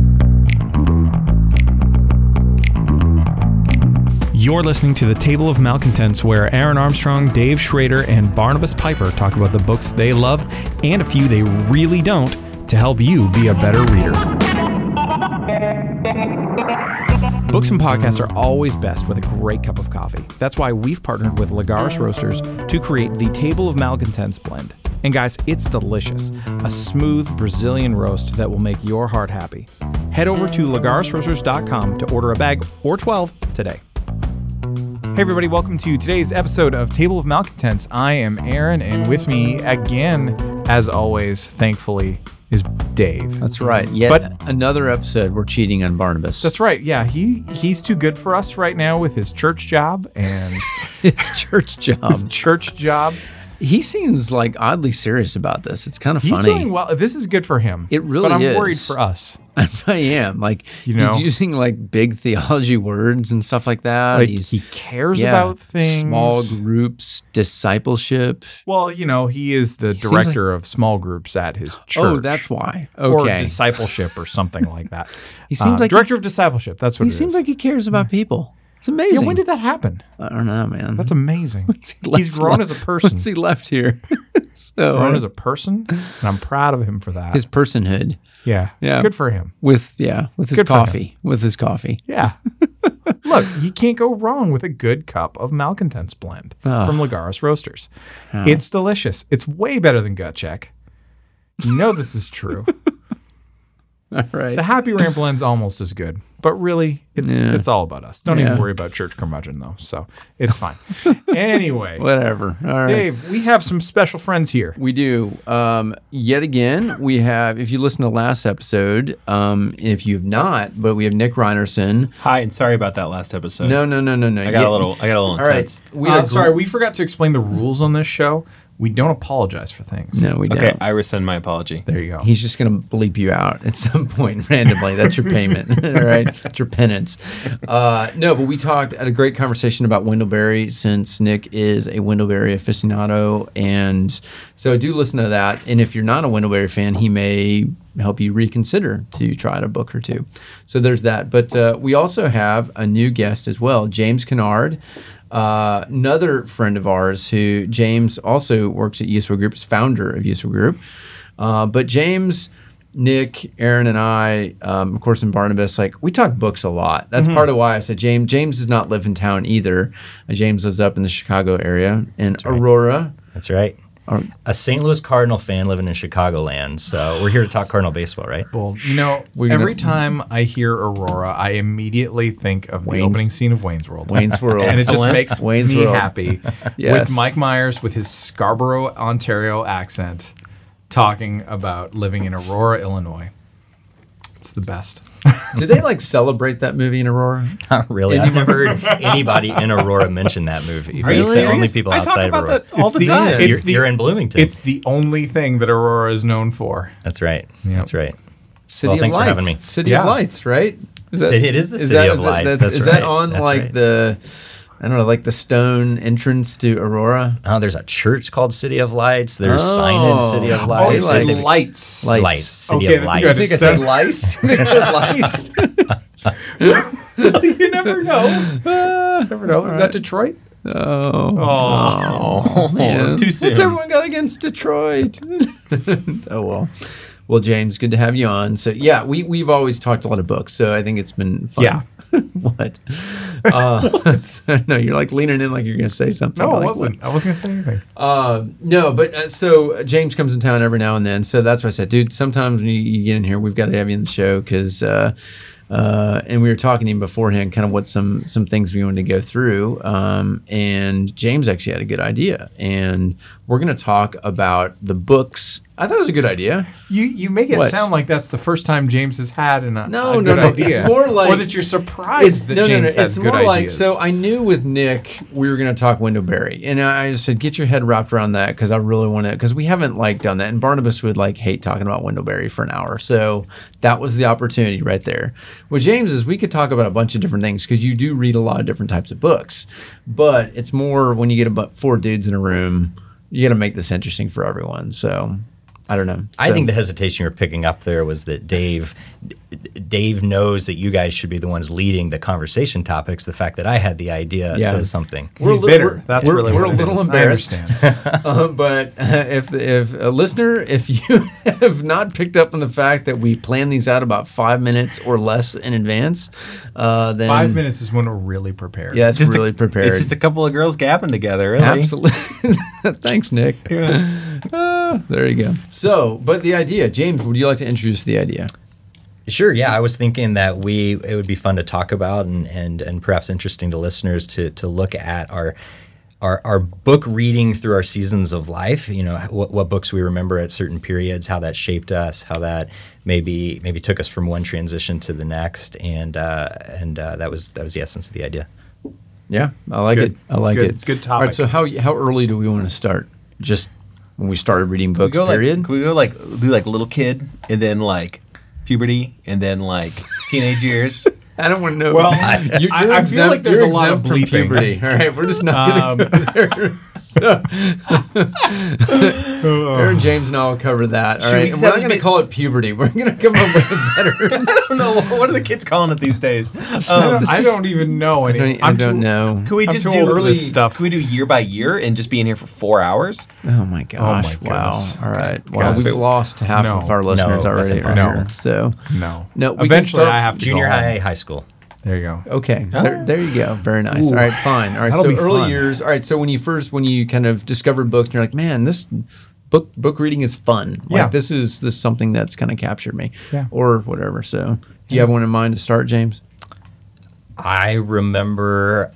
B: You're listening to the Table of Malcontents, where Aaron Armstrong, Dave Schrader, and Barnabas Piper talk about the books they love and a few they really don't to help you be a better reader. Books and podcasts are always best with a great cup of coffee. That's why we've partnered with Lagaris Roasters to create the Table of Malcontents blend. And guys, it's delicious. A smooth Brazilian roast that will make your heart happy. Head over to lagarisroasters.com to order a bag or 12 today. Hey, everybody, welcome to today's episode of Table of Malcontents. I am Aaron, and with me again, as always, thankfully, is Dave.
C: That's right. Yet
B: But-
C: another episode we're cheating on Barnabas.
B: That's right. Yeah, he he's too good for us right now with his church job and *laughs*
C: his church job.
B: his church job.
C: He seems like oddly serious about this. It's kind of
B: He's
C: funny.
B: He's doing well. This is good for him.
C: It really is.
B: But I'm worried for us. *laughs*
C: I am like
B: You know?
C: he's using like big theology words and stuff like that.
B: Like
C: he's
B: he cares
C: yeah,
B: about things.
C: small groups, discipleship.
B: Well, you know, he is the
C: seems
B: director of small groups at his church.
C: Oh, that's why. Okay.
B: Or discipleship or something like that. *laughs*
C: He seems
B: Uh,
C: like
B: director of discipleship. That's what
C: he seems
B: is.
C: like he cares about people. It's amazing.
B: yeah, when did that happen?
C: I don't know, man.
B: That's amazing. *laughs*
C: he
B: He's grown as a person.
C: Once he left here, *laughs* so,
B: grown as a person, and I'm proud of him for that.
C: his personhood
B: yeah,
C: Yeah.
B: good for him.
C: with yeah with his
B: Good
C: coffee with his coffee.
B: Yeah. *laughs* Look, you can't go wrong with a good cup of Malcontents blend
C: Ah.
B: from Lagaris Roasters. It's delicious. It's way better than gut check. You know this is true. *laughs*
C: All right.
B: The Happy Rant blend's almost as good, but really, it's
C: Yeah.
B: it's all about us. Don't
C: Yeah.
B: even worry about church curmudgeon though, so it's fine. *laughs* anyway,
C: Whatever. All right.
B: Dave, we have some special friends here.
C: We do. Um, yet again, we have, if you listen to last episode, um, if you've not, but we have Nick Rynerson.
F: Hi, and sorry about that last episode.
C: No, no, no, no, no.
F: I got a little. I got a little
C: All right.
F: intense.
C: We
B: uh,
C: are
B: sorry, we forgot to explain the rules on this show. We don't apologize for things.
C: No, we don't.
F: Okay, I rescind my apology.
B: There you go.
C: He's just going to bleep you out at some point *laughs* randomly. That's your payment, *laughs* all right? That's your penance. Uh, no, but we talked at a great conversation about Wendell Berry since Nick is a Wendell Berry aficionado. And so do listen to that. And if you're not a Wendell Berry fan, he may help you reconsider to try out a book or two. So there's that. But uh, we also have a new guest as well, James Kennard. Uh, another friend of ours who James also works at Useful Group, is founder of Useful Group. Uh, but James, Nick, Aaron, and I, um, of course, in Barnabas, like we talk books a lot. That's part of why I said James. James does not live in town either. Uh, James lives up in the Chicago area, and Aurora.
E: That's right.
C: Or-
E: A St. Louis Cardinal fan living in Chicagoland. So we're here to talk Cardinal baseball, right?
B: Well, you know,
C: We're gonna-
B: every time I hear Aurora, I immediately think of
C: Wayne's-
B: the opening scene of Wayne's World.
C: Wayne's *laughs* World.
B: and it just makes
C: Wayne's
B: me
C: World.
B: happy *laughs*
C: Yes.
B: with Mike Myers with his Scarborough, Ontario accent talking about living in Aurora, Illinois. It's the best.
C: Do they like celebrate that movie in Aurora? *laughs*
E: Not really. I've never heard anybody in Aurora mention that movie.
F: Are you
E: It's the only people
F: I talk
E: outside
F: about
E: of Aurora.
F: that all the time.
B: It's
E: You're,
B: the-
E: you're in Bloomington.
B: It's the only thing that Aurora is known for.
E: That's right.
B: Yep.
E: That's right.
C: City
E: Well,
C: of
E: thanks for
C: Lights.
E: having me.
C: City
B: Yeah.
C: of Lights, right? Is
E: City- it is the
C: is
E: City of
C: is
E: Lights,
C: That,
E: that's
C: is that on
E: that's
C: like
E: right.
C: the, I don't know, like the stone entrance to Aurora?
E: Oh, there's a church called City of Lights. There's
C: Oh.
E: signage City of
C: Oh,
E: Lights.
C: you like
E: City-
B: lights.
C: Lights.
E: Lights. City
B: Okay,
E: of Lights.
B: good.
C: I think I said lice. I think I said lice.
B: you never know. Uh, never know. Is that Detroit?
C: Oh.
B: Oh, oh
C: man.
F: too
C: What's
F: soon.
C: everyone got against Detroit? *laughs* oh well. Well, James, good to have you on. So yeah, we we've always talked a lot of books, so I think it's been fun.
B: Yeah. *laughs*
C: what? Uh, *laughs* *laughs* no, you're like leaning in like you're going to say something.
B: No,
C: I'm like,
B: wasn't. I wasn't gonna say anything.
C: Um, no, but uh, so uh, James comes in town every now and then. So that's why I said, dude, sometimes when you, you get in here, we've got to have you in the show because, uh, uh, and we were talking to him beforehand, kind of what some some things we wanted to go through. Um, and James actually had a good idea, and we're going to talk about the books. I thought it was a good idea.
B: You you make it
C: What?
B: sound like that's the first time James has had an, a,
C: No,
B: a
C: no, no.
B: idea.
C: It's more like-
B: or that you're surprised that James has
C: It's
B: good
C: more like so. I knew with Nick we were going to talk Wendell Berry, and I just said get your head wrapped around that because I really want to because we haven't like done that, and Barnabas would like hate talking about Wendell Berry for an hour. So that was the opportunity right there. With James is we could talk about a bunch of different things because you do read a lot of different types of books, but it's more when you get about four dudes in a room, you got to make this interesting for everyone. So I don't know.
E: I
C: So-
E: think the hesitation you were picking up there was that Dave, Dave knows that you guys should be the ones leading the conversation topics. The fact that I had the idea
C: Yeah.
E: says something.
C: we're a
B: He's
C: little-
B: bitter.
C: we're-
B: That's
C: we're-
B: really
C: we're
B: what
C: a little
B: is.
C: embarrassed. *laughs* Uh, but uh, if if a listener, if you *laughs* have not picked up on the fact that we plan these out about five minutes or less in advance, uh, then
B: Five minutes is when we're really prepared.
C: Yeah, it's
F: Just a-
C: really prepared.
F: It's just a couple of girls gapping together, really.
C: Absolutely. *laughs* Thanks, Nick. Uh, there you go. So, but the idea, James, would you like to introduce the idea?
E: Sure. Yeah, I was thinking that we it would be fun to talk about and and and perhaps interesting to listeners to to look at our. Our, our book reading through our seasons of life, you know, what, what books we remember at certain periods, how that shaped us, how that maybe maybe took us from one transition to the next, and uh, and uh, that was that was the essence of the idea.
C: Yeah, I like
B: good.
C: it. I
B: It's
C: like
B: good.
C: it.
B: It's a good
C: All right,
B: topic.
C: so how how early do we want to start? Just when we started reading books.
F: Can we
C: books,
F: like,
C: period.
F: can we go like do like little kid and then like puberty and then like teenage years? *laughs*
C: I don't want to know.
B: Well, *laughs*
C: You're-
B: I-
C: you're
B: I feel like there's a lot of bleeping.
C: puberty. All right, we're just not
B: Um, *laughs*
C: going to there. So, Aaron James and I will cover that. All right,
F: Should we
C: right,
F: just
C: we're not going to call it puberty. We're going to come up with a better.
F: I don't know what are the kids calling it these days.
B: I
F: Um,
B: don't- I don't even know
C: I don't, I
B: I'm
C: don't
B: too-
C: know.
F: Could we just do early
B: this stuff.
F: Could we do year by year and just be in here for four hours?
C: Oh my gosh!
B: Oh my
C: wow!
B: goodness.
C: All right. Well,
B: Guys,
C: we've lost half
B: No.
C: of our listeners
E: No,
C: already. right
B: impossible.
C: here. So
B: No.
C: No, we
B: Eventually, I have to
E: Junior high, high school.
B: There you go.
C: Okay, there, there you go. Very nice. All right, fine. All right,
B: That'll
C: so early
B: fun.
C: years. All right, so when you first when you kind of discovered books, and you're like, man, this book book reading is fun. Like
B: Yeah.
C: this is this is something that's kind of captured me.
B: Yeah.
C: Or whatever. So, do you have one in mind to start, James?
E: I remember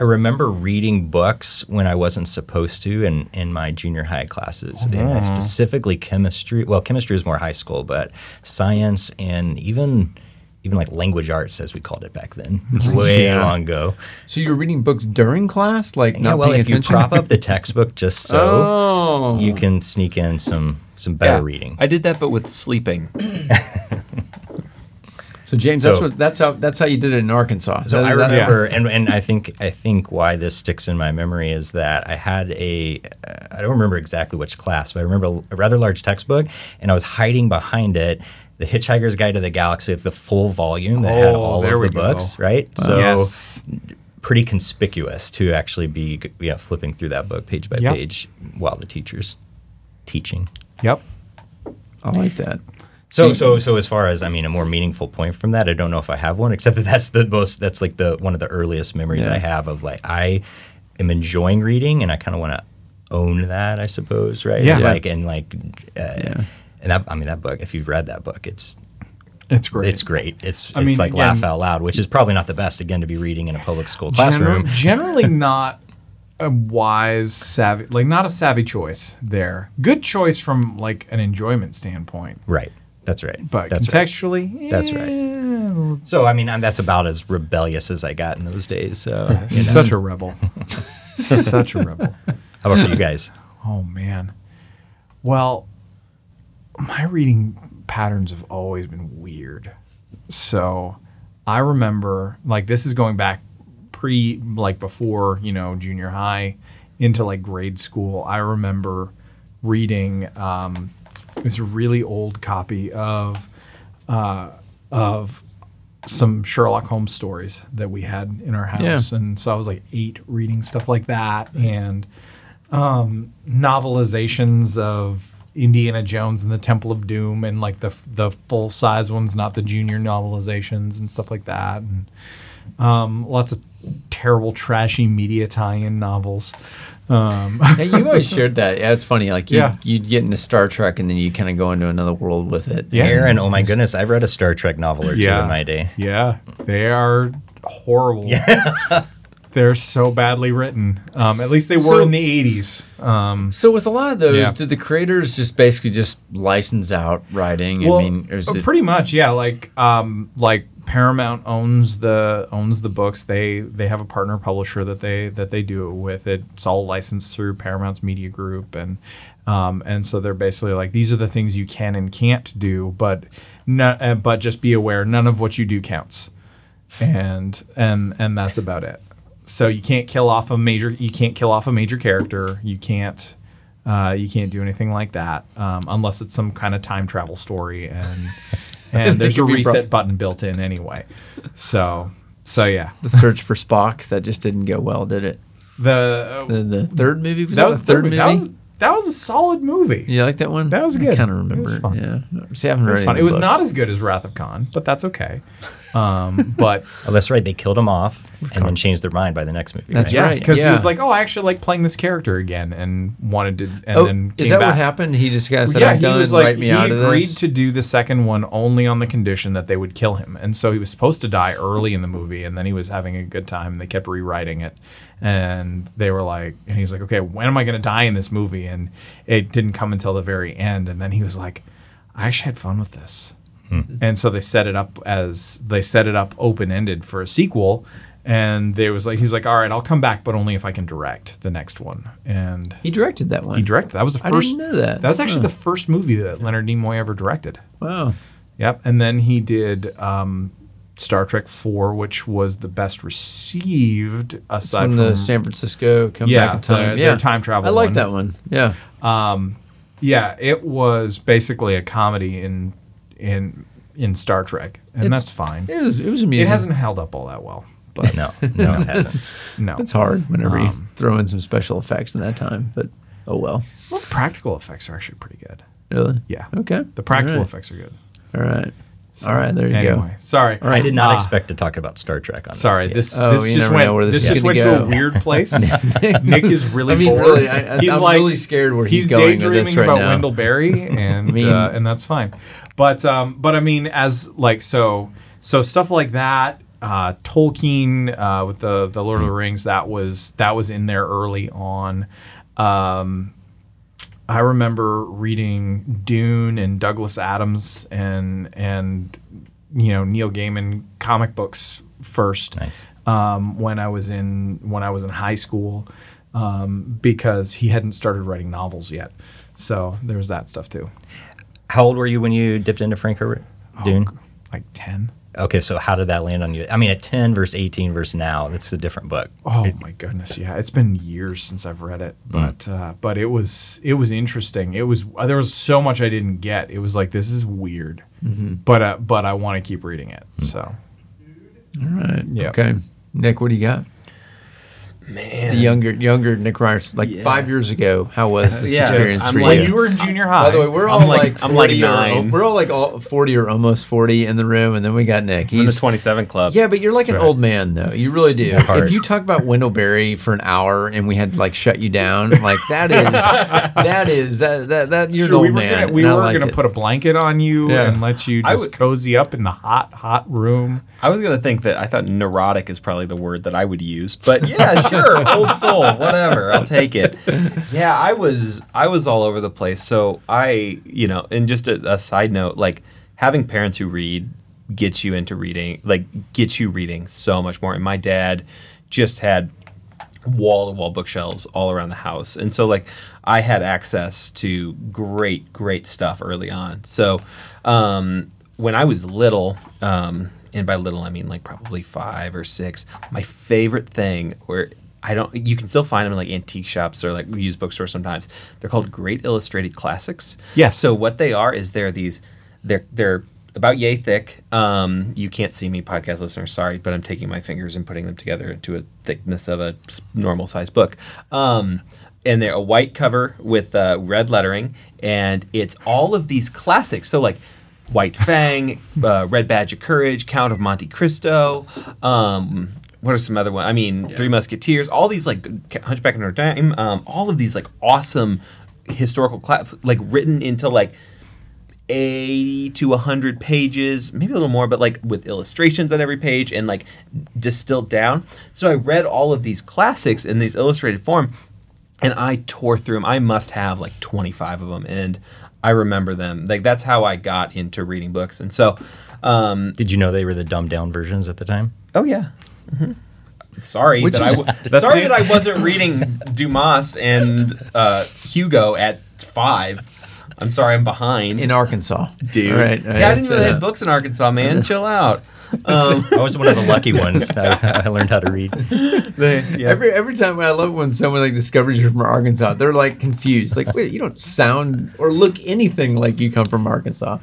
E: I remember reading books when I wasn't supposed to in, in my junior high classes. And
B: Mm-hmm.
E: specifically chemistry. Well, chemistry is more high school, but science and even even like language arts as we called it back then. *laughs* Way
C: Yeah.
E: long ago.
C: So you're reading books during class, like
E: Yeah,
C: not
E: well, if you
C: attention?
E: prop up the *laughs* textbook just so
C: oh,
E: you can sneak in some some better
D: Yeah,
E: reading.
F: I did that, but with sleeping. *laughs*
C: So James, that's
E: So-
C: what that's how that's how you did it in Arkansas.
E: So
C: Is
E: I
C: that-
E: remember, and, and I think I think why this sticks in my memory is that I had a uh, don't remember exactly which class, but I remember a rather large textbook, and I was hiding behind it. The Hitchhiker's Guide to the Galaxy, the full volume that had
B: Oh,
E: all of the
B: go.
E: books, right? So
B: yes.
E: pretty conspicuous to actually be you know, flipping through that book page by
B: Yep.
E: page while the teacher's teaching.
B: Yep.
C: I like that.
E: So, so, so as far as I mean, a more meaningful point from that, I don't know if I have one, except that that's the most. That's like the one of the earliest memories
C: Yeah.
E: I have of like I am enjoying reading, and I kind of want to own that, I suppose, right?
B: Yeah.
E: Like and like, uh,
C: Yeah.
E: And that I mean that book. If you've read that book, it's
B: It's great.
E: it's great. It's
B: I
E: it's
B: mean,
E: like
B: again-
E: laugh out loud, which is probably not the best again to be reading in a public school
B: Gener-
E: classroom. *laughs*
B: generally not a wise, savvy, like not a savvy choice there. Good choice from like an enjoyment standpoint,
E: Right. That's right.
B: but
E: that's right.
B: contextually,
E: That's right. So I mean, I'm, that's about as rebellious as I got in those days. So *laughs* you know.
B: Such a rebel. *laughs* Such a rebel.
E: how about for you guys?
B: Oh man. Well, my reading patterns have always been weird. So, I remember like this is going back pre like before, you know, junior high into like grade school. I remember reading um, this really old copy of uh, of some Sherlock Holmes stories that we had in our house, and so I was like eight reading stuff like that, and um, novelizations of Indiana Jones and the Temple of Doom, and like the the full size ones, not the junior novelizations and stuff like that, and um, lots of terrible, trashy media tie-in novels. Um, *laughs*
C: Yeah, you always shared that. Yeah, it's funny. Like you'd,
B: Yeah.
C: you'd get into Star Trek and then you kind of go into another world with it.
B: Yeah.
E: Aaron, oh my goodness, I've read a Star Trek novel or two in my day.
B: Yeah, they are horrible. *laughs* They're so badly written. Um, at least they were
C: So-
B: in the 80s. Um,
C: So with a lot of those,
B: Yeah.
C: did the creators just basically just license out writing? I mean,
B: uh,
C: it,
B: pretty much, yeah. Like, um, like Paramount owns the owns the books. They they have a partner publisher that they that they do it with. It's all licensed through Paramount's Media Group, and um, and so they're basically like these are the things you can and can't do, but no, uh, but just be aware, none of what you do counts, and and and that's about it. So you can't kill off a major. You can't kill off a major character. You can't. Uh, you can't do anything like that um, unless it's some kind of time travel story, and *laughs* and there's a reset button built in anyway. So so yeah,
C: the search for Spock that just didn't go well, did it?
B: the,
C: The, the third movie was
B: that was
C: the third movie.
B: That was that was a solid movie.
C: you like that one?
B: That was good.
C: I
B: good.
C: kind of
B: It
C: remember.
B: was
C: It
B: fun.
C: Yeah. See, I haven't
B: It
C: read
B: was
C: any
B: fun. It was
C: books.
B: not as good as Wrath of Khan, but that's okay. Um, *laughs* but
E: Oh, that's right. They killed him off and then changed their mind by the next movie.
C: That's
E: right?
B: yeah,
C: right,
B: because he was like, "Oh, I actually like playing this character again," and wanted to, and
C: Oh,
B: then
C: is that
B: back.
C: what happened? He just kind of said,
B: yeah,
C: "I'm
B: he
C: done.
B: was like
C: write me
B: he
C: out of
B: agreed to do the second one only on the condition that they would kill him, and so he was supposed to die early in the movie, and then he was having a good time. and They kept rewriting it, and they were like, and he's like, okay, when am I going to die in this movie? And it didn't come until the very end, and then he was like, I actually had fun with this, and so they set it up as they set it up open ended for a sequel. And they was like, he's like, all right, I'll come back, but only if I can direct the next one. And
C: he directed that one.
B: he directed. That was the first I
C: didn't know that.
B: That was actually
C: Huh.
B: the first movie that Leonard Nimoy ever directed.
C: Wow.
B: Yep. And then he did um, Star Trek Four, which was the best received aside
C: From
B: from,
C: the San Francisco come
B: Yeah,
C: back in time.
B: the-
C: yeah,
B: their time travel
C: I like
B: one.
C: that one. Yeah.
B: yeah. It was basically a comedy in in in Star Trek, and
C: It's-
B: that's fine.
C: It was. It was amusing.
B: It hasn't held up all that well, but
E: No, no, it hasn't. *laughs*
B: no.
C: It's hard whenever
B: Um,
C: you throw in some special effects in that time, but oh well.
B: Well, the practical effects are actually pretty good.
C: Really?
B: Yeah.
C: Okay.
B: The practical
C: All right.
B: effects are good.
C: All right. All right, there you go.
B: anyway, sorry.
E: I did not
B: Uh,
E: expect to talk about Star Trek on
B: Sorry,
E: this.
B: this
C: Oh,
B: this
C: you
B: just
C: never
B: went
C: know where this
B: this
C: is
B: just
C: gonna
B: went to a weird *laughs* place. Nick is really
C: I mean,
B: bored.
C: really, I- I-
B: he's
C: I'm
B: like
C: really scared where he's
B: he's
C: going with this right
B: about
C: now.
B: Wendell Berry, *laughs* and
C: mean-
B: uh, and that's fine. But um, but I mean, as like so so stuff like that. Uh, Tolkien uh, with the the Lord of the Rings that was that was in there early on. Um, I remember reading Dune and Douglas Adams and and you know Neil Gaiman comic books first
E: Nice.
B: um, when I was in when I was in high school um, because he hadn't started writing novels yet. So there was that stuff too.
E: How old were you when you dipped into Frank Herbert? Dune.
B: Like ten.
E: Okay, so how did that land on you? I mean, at 10 verse 18 verse now, that's a different book.
B: Oh my goodness, yeah, it's been years since I've read it, but uh, but it was it was interesting. It was uh, there was so much I didn't get. It was like this is weird, but uh, but I want to keep reading it. So
C: All right.
B: Yeah.
C: Okay. Nick, what do you got?
D: Man.
C: The younger, younger Nick Ryers, like
D: Yeah.
C: five years ago. How was this *laughs*
D: Yeah,
C: experience
D: I'm
C: for
D: like-
C: you?
B: when you were in junior high,
C: By the way, we're
D: I'm
C: all
D: like-
C: like,
D: I'm like
C: 40 or- we're all like all forty or almost forty in the room, and then we got Nick.
D: I'm in the 27 club.
C: yeah, but you're like an
E: right.
C: old man though. You really do.
E: Heart.
C: If you talk about Wendell Berry for an hour and we had to like shut you down, like that is *laughs* that is that that that you're
B: Sure,
C: an
B: we
C: old
B: were
C: man.
B: gonna, we were
C: like
B: gonna
C: it.
B: put a blanket on you
C: Yeah.
B: and let you just
D: would-
B: cozy up in the hot hot room.
D: I was gonna think that I thought neurotic is probably the word that I would use, but yeah, sure, old soul, whatever, I'll take it. Yeah, I was I was all over the place. So I, you know, and just a, a side note, like having parents who read gets you into reading, like gets you reading so much more. And my dad just had wall to wall bookshelves all around the house. And so like I had access to great, great stuff early on. So um, when I was little, um, and by little I mean like probably five or six, my favorite thing where I don't you can still find them in like antique shops or like used bookstores sometimes. They're called Great Illustrated Classics.
B: Yes.
D: So what they are is they're these they're they're about yay thick. Um, you can't see me, podcast listeners. Sorry, but I'm taking my fingers and putting them together into a thickness of a normal size book. Um, and they're a white cover with uh, red lettering, and it's all of these classics. So like White Fang, *laughs* uh, Red Badge of Courage, Count of Monte Cristo. Um, what are some other ones? I mean, Three Musketeers. All these like Hunchback of Notre Dame. Um, all of these like awesome historical class, like written into like 80 to 100 pages, maybe a little more, but like with illustrations on every page and like distilled down. So I read all of these classics in these illustrated form and I tore through them. I must have like 25 of them and I remember them. Like that's how I got into reading books. And so, um,
E: Did you know they were the dumbed down versions at the time?
D: oh yeah. Mhm. Sorry
C: Which
D: that I
C: is-
B: That's
D: sorry
B: the-
D: that I wasn't reading Dumas and uh, Hugo at five. I'm sorry, I'm behind.
C: in Arkansas,
D: dude.
C: All right, all
D: yeah, I didn't
C: so
D: know they had books in Arkansas, man. *laughs* Chill out. *laughs* Um, *laughs*
E: I was one of the lucky *laughs* ones. I, I learned how to read.
D: they, yeah.
C: Every every time I love when someone like discovers you're from Arkansas, they're like confused. Like, wait, you don't sound or look anything like you come from Arkansas,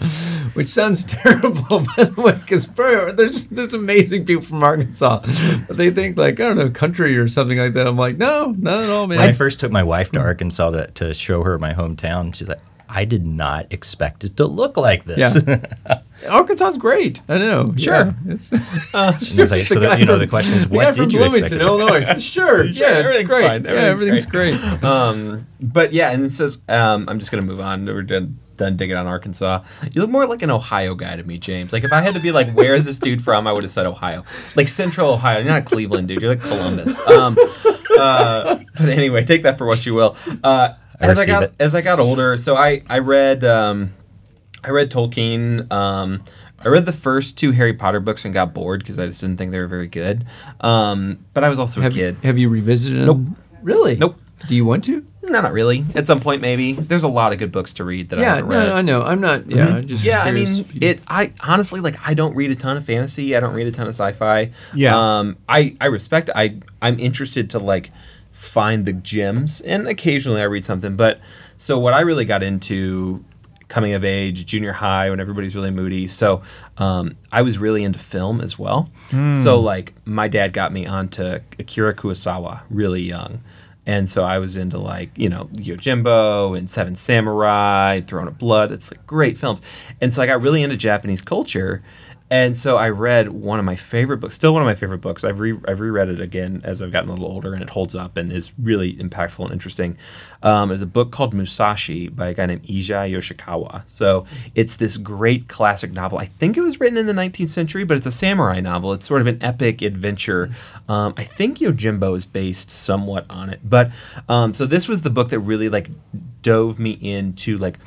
C: which sounds terrible by the way, because there's there's amazing people from Arkansas, but they think like I don't know country or something like that. I'm like, no, not at all, man.
E: When I first took my wife to Arkansas to, to show her my hometown, she's like, I did not expect it to look like this.
C: Yeah. *laughs* Arkansas's great. I know.
D: Sure.
C: Yeah, it's,
E: And *laughs* I like, so the, you know, the question is, what
C: from
E: did you expect?
C: Bloomington,
E: it
C: Illinois. *laughs* Sure. Yeah, it's
D: everything's
C: great.
D: fine.
C: Yeah,
D: Everything's
C: everything's great.
D: Um, but yeah, and it says, um, I'm just gonna move on. We're done, done digging on Arkansas. You look more like an Ohio guy to me, James. Like if I had to be like, where is this dude from? I would have said Ohio, like Central Ohio. You're not a Cleveland dude. You're like Columbus. Um, uh, but anyway, take that for what you will. Uh,
E: I
D: as I got
E: it.
D: as I got older, so I I read um, I read Tolkien. Um, I read the first two Harry Potter books and got bored because I just didn't think they were very good. Um, but I was also a
C: Have,
D: kid.
C: have you revisited them? Really?
D: Nope.
C: Do you want to?
D: No, not really. At some point, maybe. There's a lot of good books to read that I
C: Yeah,
D: haven't
C: no. I know. I'm not. Yeah, I just
D: yeah, I mean, it. I honestly like. I don't read a ton of fantasy. I don't read a ton of sci-fi.
B: Yeah.
D: Um. I I respect. I I'm interested to like find the gems, and occasionally I read something. But so what I really got into coming of age, junior high, when everybody's really moody. So um, I was really into film as well. So like my dad got me onto Akira Kurosawa really young. And so I was into like, you know, Yojimbo and Seven Samurai, Throne of Blood. It's like great films. And so I got really into Japanese culture. And so I read one of my favorite books, still one of my favorite books. I've, re- I've reread it again as I've gotten a little older, and it holds up and is really impactful and interesting. Um, it's a book called Musashi by a guy named Eiji Yoshikawa. So it's this great classic novel. I think it was written in the 19th century, but it's a samurai novel. It's sort of an epic adventure. Um, I think Yojimbo is based somewhat on it. But um, so this was the book that really like dove me into like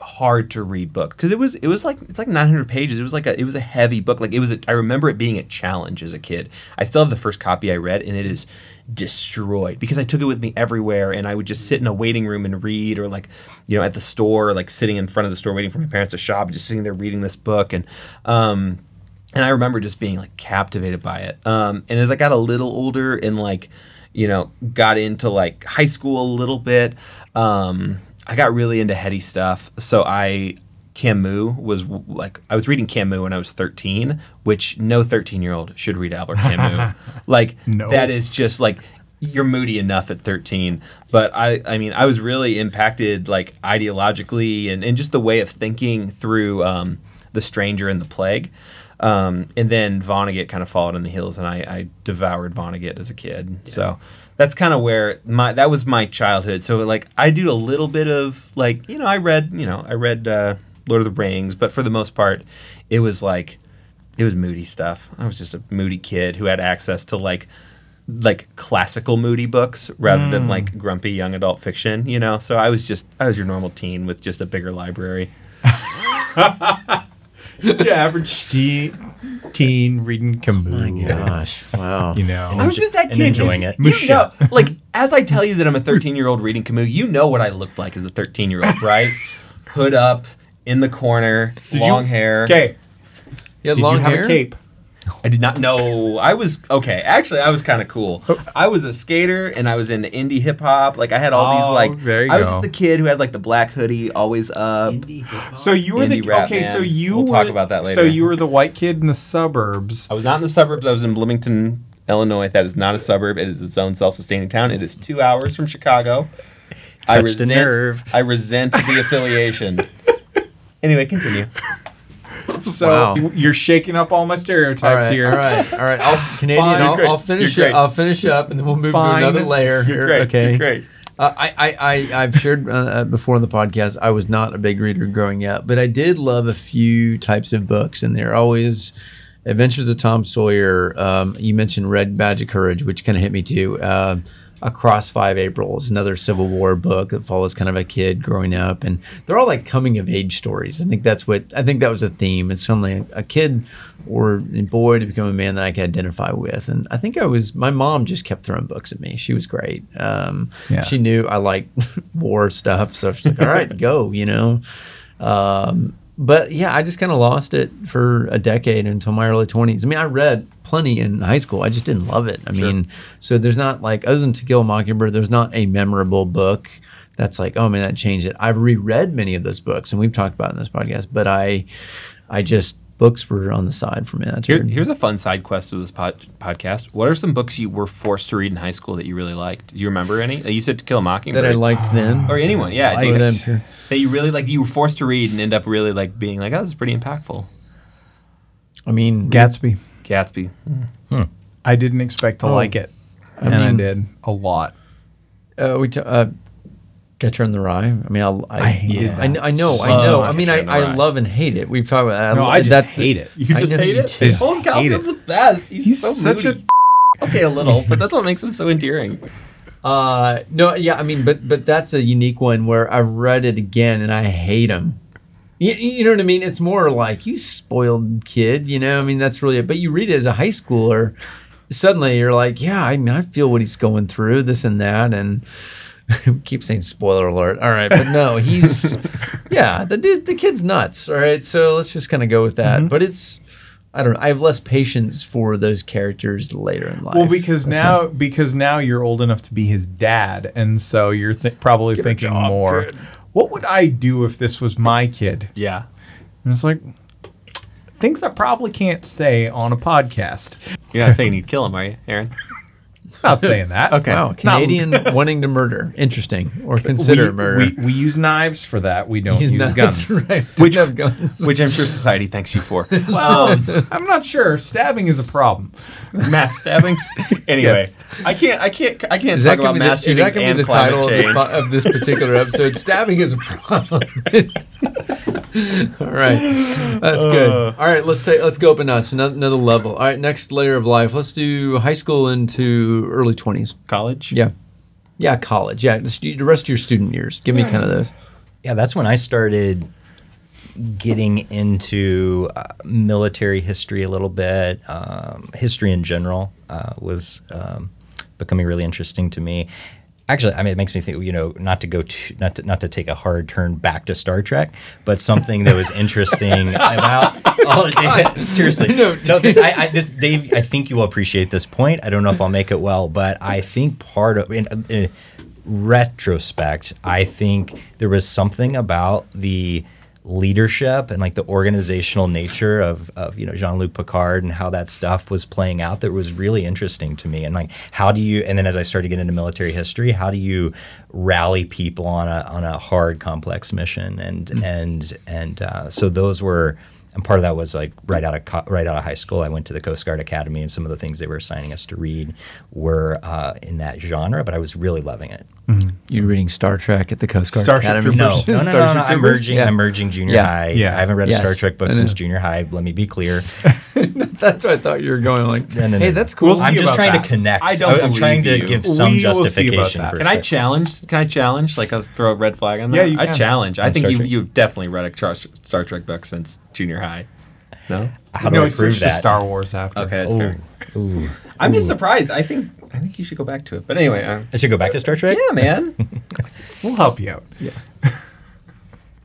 D: hard to read book because it was it was like it's like 900 pages. It was like a it was a heavy book. Like it was a, I remember it being a challenge as a kid. I still have the first copy I read and it is destroyed because I took it with me everywhere and I would just sit in a waiting room and read or like you know at the store like sitting in front of the store waiting for my parents to shop just sitting there reading this book. And um and I remember just being like captivated by it. Um and as I got a little older and like you know got into like high school a little bit um I got really into heady stuff. So I Camus was like I was reading Camus when I was 13, which no 13 year old should read Albert Camus. *laughs* like
B: No.
D: that is just like you're moody enough at 13 but i i mean i was really impacted like ideologically and, and just the way of thinking through um, the stranger and the plague um, and then vonnegut kind of followed in the heels and i, I devoured vonnegut as a kid so that's kind of where my that was my childhood so like i do a little bit of like you know i read you know i read uh, lord of the rings but for the most part it was like it was moody stuff i was just a moody kid who had access to like like classical moody books rather than like grumpy young adult fiction, you know. So I was just I was your normal teen with just a bigger library. *laughs* *laughs*
B: Just your average teen, teen reading Camus.
C: My gosh! Wow.
B: You know,
D: I was just that
E: and
D: kid
E: enjoying it.
D: You know, like as I tell you that I'm a *laughs* 13 year old reading Camus, you know what I looked like as a 13 year old, right? Hood up, in the corner, long hair.
B: Okay,
C: You had
B: did
C: long
B: you have
C: hair?
B: a cape?
D: I did not know. I was okay. Actually, I was kind of cool. I was a skater and I was into indie hip hop. Like I had all these
B: Oh,
D: like.
B: there you
D: I was
B: go.
D: just the kid who had like the black hoodie, always up.
B: So you were
D: Indie
B: the
D: rap
B: okay. So you
D: We'll
B: were,
D: talk about that later.
B: So you were the white kid in the suburbs.
D: I was not in the suburbs. I was in Bloomington, Illinois. That is not a suburb. It is its own self-sustaining town. It is two hours from Chicago. I
E: Touched a
D: resent,
E: nerve.
D: I resent the affiliation. *laughs* Anyway, continue. *laughs*
B: So
C: Wow.
B: you- you're shaking up all my stereotypes
C: right,
B: here.
C: all right, all right. I'll, *laughs* Canadian. I'll, I'll finish it. I'll finish up, and then we'll move
B: Fine.
C: to another layer. Here.
D: great.
C: Okay.
D: You're great.
C: Uh, I, I, I, I've shared uh, uh, before on the podcast. I was not a big reader growing up, but I did love a few types of books, and they're always Adventures of Tom Sawyer. Um, you mentioned Red Badge of Courage, which kind of hit me too. Uh, Across Five Aprils, another Civil War book that follows kind of a kid growing up, and they're all like coming of age stories. I think that's what I think that was a theme. It's suddenly a kid or a boy to become a man that I could identify with, and I think I was. My mom just kept throwing books at me. She was great. Um,
B: Yeah.
C: She knew I like *laughs* war stuff, so she's like, "All right, go," you know. Um, but yeah, I just kind of lost it for a decade until my early twenties. I mean, I read plenty in high school. I just didn't love it. I mean, so there's not like other than To Kill a Mockingbird, there's not a memorable book that's like, oh man, that changed it. I've reread many of those books, and we've talked about it in this podcast. But I, I just books were on the side for me. That
D: Here, here's a fun side quest of this pod, podcast. What are some books you were forced to read in high school that you really liked? Do you remember any? You said To Kill a Mockingbird.
C: that I liked then.
D: or anyone, yeah,
B: Like
D: do you-
C: them,
D: that you really like. You were forced to read and end up really like being like, oh, this is pretty impactful.
C: I mean,
B: Gatsby.
D: Gatsby.
B: I didn't expect to
C: Oh,
B: like it,
C: I
B: and I did a lot.
C: Uh, we t- uh, Catcher in the Rye. I mean, I, I,
B: I hated
C: I,
B: that
C: I know, I know. I mean, I, I love and hate it. We've talked about.
B: No, I just hate it.
D: You just hate it.
C: do.
D: Colin
B: hate
D: the best. He's,
B: He's
D: so
B: such
D: moody. *laughs* okay, a little, but that's what makes him so endearing.
C: Uh, no, yeah, I mean, but but that's a unique one where I read it again and I hate him. You, you know what I mean? It's more like you spoiled kid. You know, I mean, that's really it. But you read it as a high schooler, suddenly you're like, yeah, I mean, I feel what he's going through, this and that, and. *laughs* we keep saying spoiler alert. All right, but no, he's *laughs* yeah, the dude, the kid's nuts. All right, so let's just kind of go with that. Mm-hmm. But it's, I don't know. I have less patience for those characters later in life.
B: Well, because
C: That's
B: now because now you're old enough to be his dad, and so you're th- probably thinking
C: job,
B: more.
C: kid.
B: What would I do if this was my kid?
D: Yeah.
B: And it's like things I probably can't say on a podcast.
D: You're not saying you'd kill him, are you, Aaron? *laughs*
B: Not saying that. *laughs*
C: Okay. Wow, Canadian *laughs* wanting to murder. Interesting. Or consider
B: we,
C: murder.
B: We, we use knives for that. We don't
C: Use
B: use
C: knives,
B: guns. *laughs*
C: right.
D: Which-
C: Don't have guns.
D: which I'm sure society thanks you for.
B: Well, I'm not sure. Stabbing is a problem.
D: mass stabbings. Anyway,
B: Yes.
D: I can't. I can't. I can't
C: Is
D: talk
C: that gonna
D: about
C: be
D: mass
C: the, is that
D: shootings
C: be
D: and
C: the
D: climate
C: title of this,
D: change.
C: of this particular episode? Stabbing is a problem. *laughs* All right, that's good. All right, let's take let's go up a notch, another, another level. All right, next layer of life. Let's do high school into early twenties.
D: College.
C: Yeah, yeah, college. Yeah, just the rest of your student years. Give me kind of those.
E: Yeah, that's when I started getting into uh, military history a little bit. Um, history in general uh, was um, becoming really interesting to me. Actually, I mean, it makes me think. You know, not to go to, not to not to take a hard turn back to Star Trek, but something that was *laughs* interesting about. Oh, all Oh, *laughs* Dave, seriously, no, this, I, I, this, Dave. I think you will appreciate this point. I don't know if I'll make it well, but I think part of in, in retrospect, I think there was something about the leadership and like the organizational nature of, of you know Jean-Luc Picard and how that stuff was playing out that was really interesting to me. And like how do you and then as I started getting into military history how do you rally people on a on a hard complex mission? And and and uh, so those were and part of that was like right out of co- right out of high school I went to the Coast Guard Academy and some of the things they were assigning us to read were uh, in that genre but I was really loving it Mm-hmm.
C: You're reading Star Trek at the Coast Guard
B: Starship
C: Academy.
B: Troopers.
E: no, no, no, no,
C: Starship
E: no. I'm
C: Troopers?
E: merging.
C: Yeah.
E: I'm merging junior
C: Yeah.
E: high.
B: Yeah.
E: I haven't read
C: Yes.
E: a Star Trek book since junior high. Let me be clear. *laughs*
C: that's what I thought you were going. Like,
E: no, no, no.
C: hey, that's cool.
B: We'll
E: I'm just trying
B: that.
E: to connect.
D: I don't
E: I'm trying to
D: you.
E: give some
B: will see about
E: justification for.
D: Can I challenge? Can I challenge? Like, I'll throw a red flag on that.
B: Yeah, you
D: I
B: can.
D: challenge. I think you you've definitely read a Star, Star Trek book since junior high. No.
E: How do
B: no,
E: I
B: he
E: prove that?
B: Star Wars after.
D: Okay, that's fair. I'm just surprised. I think I think you should go back to it. But anyway, uh,
E: I should go back to Star Trek.
D: yeah, man. *laughs*
B: We'll help you out. Yeah. *laughs*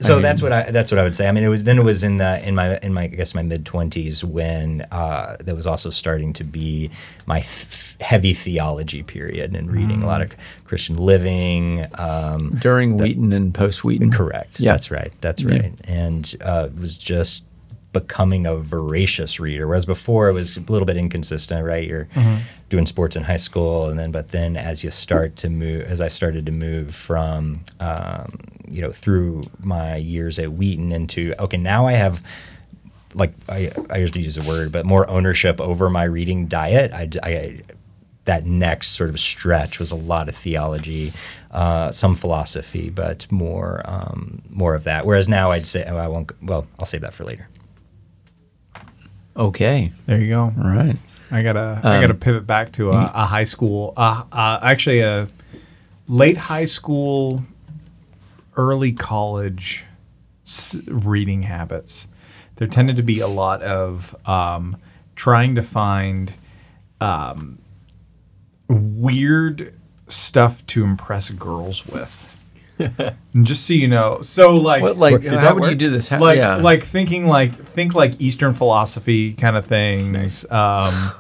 E: so that's what I that's what I would say. I mean, it was then it was in the in my in my I guess my mid twenties when uh, that was also starting to be my th- heavy theology period and reading a lot of Christian living. Um,
C: During Wheaton and post Wheaton.
E: Correct.
C: Yeah.
E: That's right. That's
C: Yeah.
E: right. And uh, it was just becoming a voracious reader, whereas before it was a little bit inconsistent. Right, you're doing sports in high school, and then but then as you start to move, as I started to move from um, you know through my years at Wheaton into okay, now I have like I, I usually use the word, but more ownership over my reading diet. I, I- that next sort of stretch was a lot of theology, uh, some philosophy, but more um, more of that. Whereas now I'd say oh, I won't. Well, I'll save that for later.
C: Okay.
B: There you go.
C: All right.
B: I gotta I gotta pivot back to a, a high school, uh, uh, actually a late high school, early college s- reading habits. There tended to be a lot of um, trying to find um, weird stuff to impress girls with. And *laughs* just so you know, so like
C: What, like,
E: Did
C: how
E: that
C: would you do this? How,
B: like
C: yeah.
B: like thinking like think like Eastern philosophy kind of things. Um,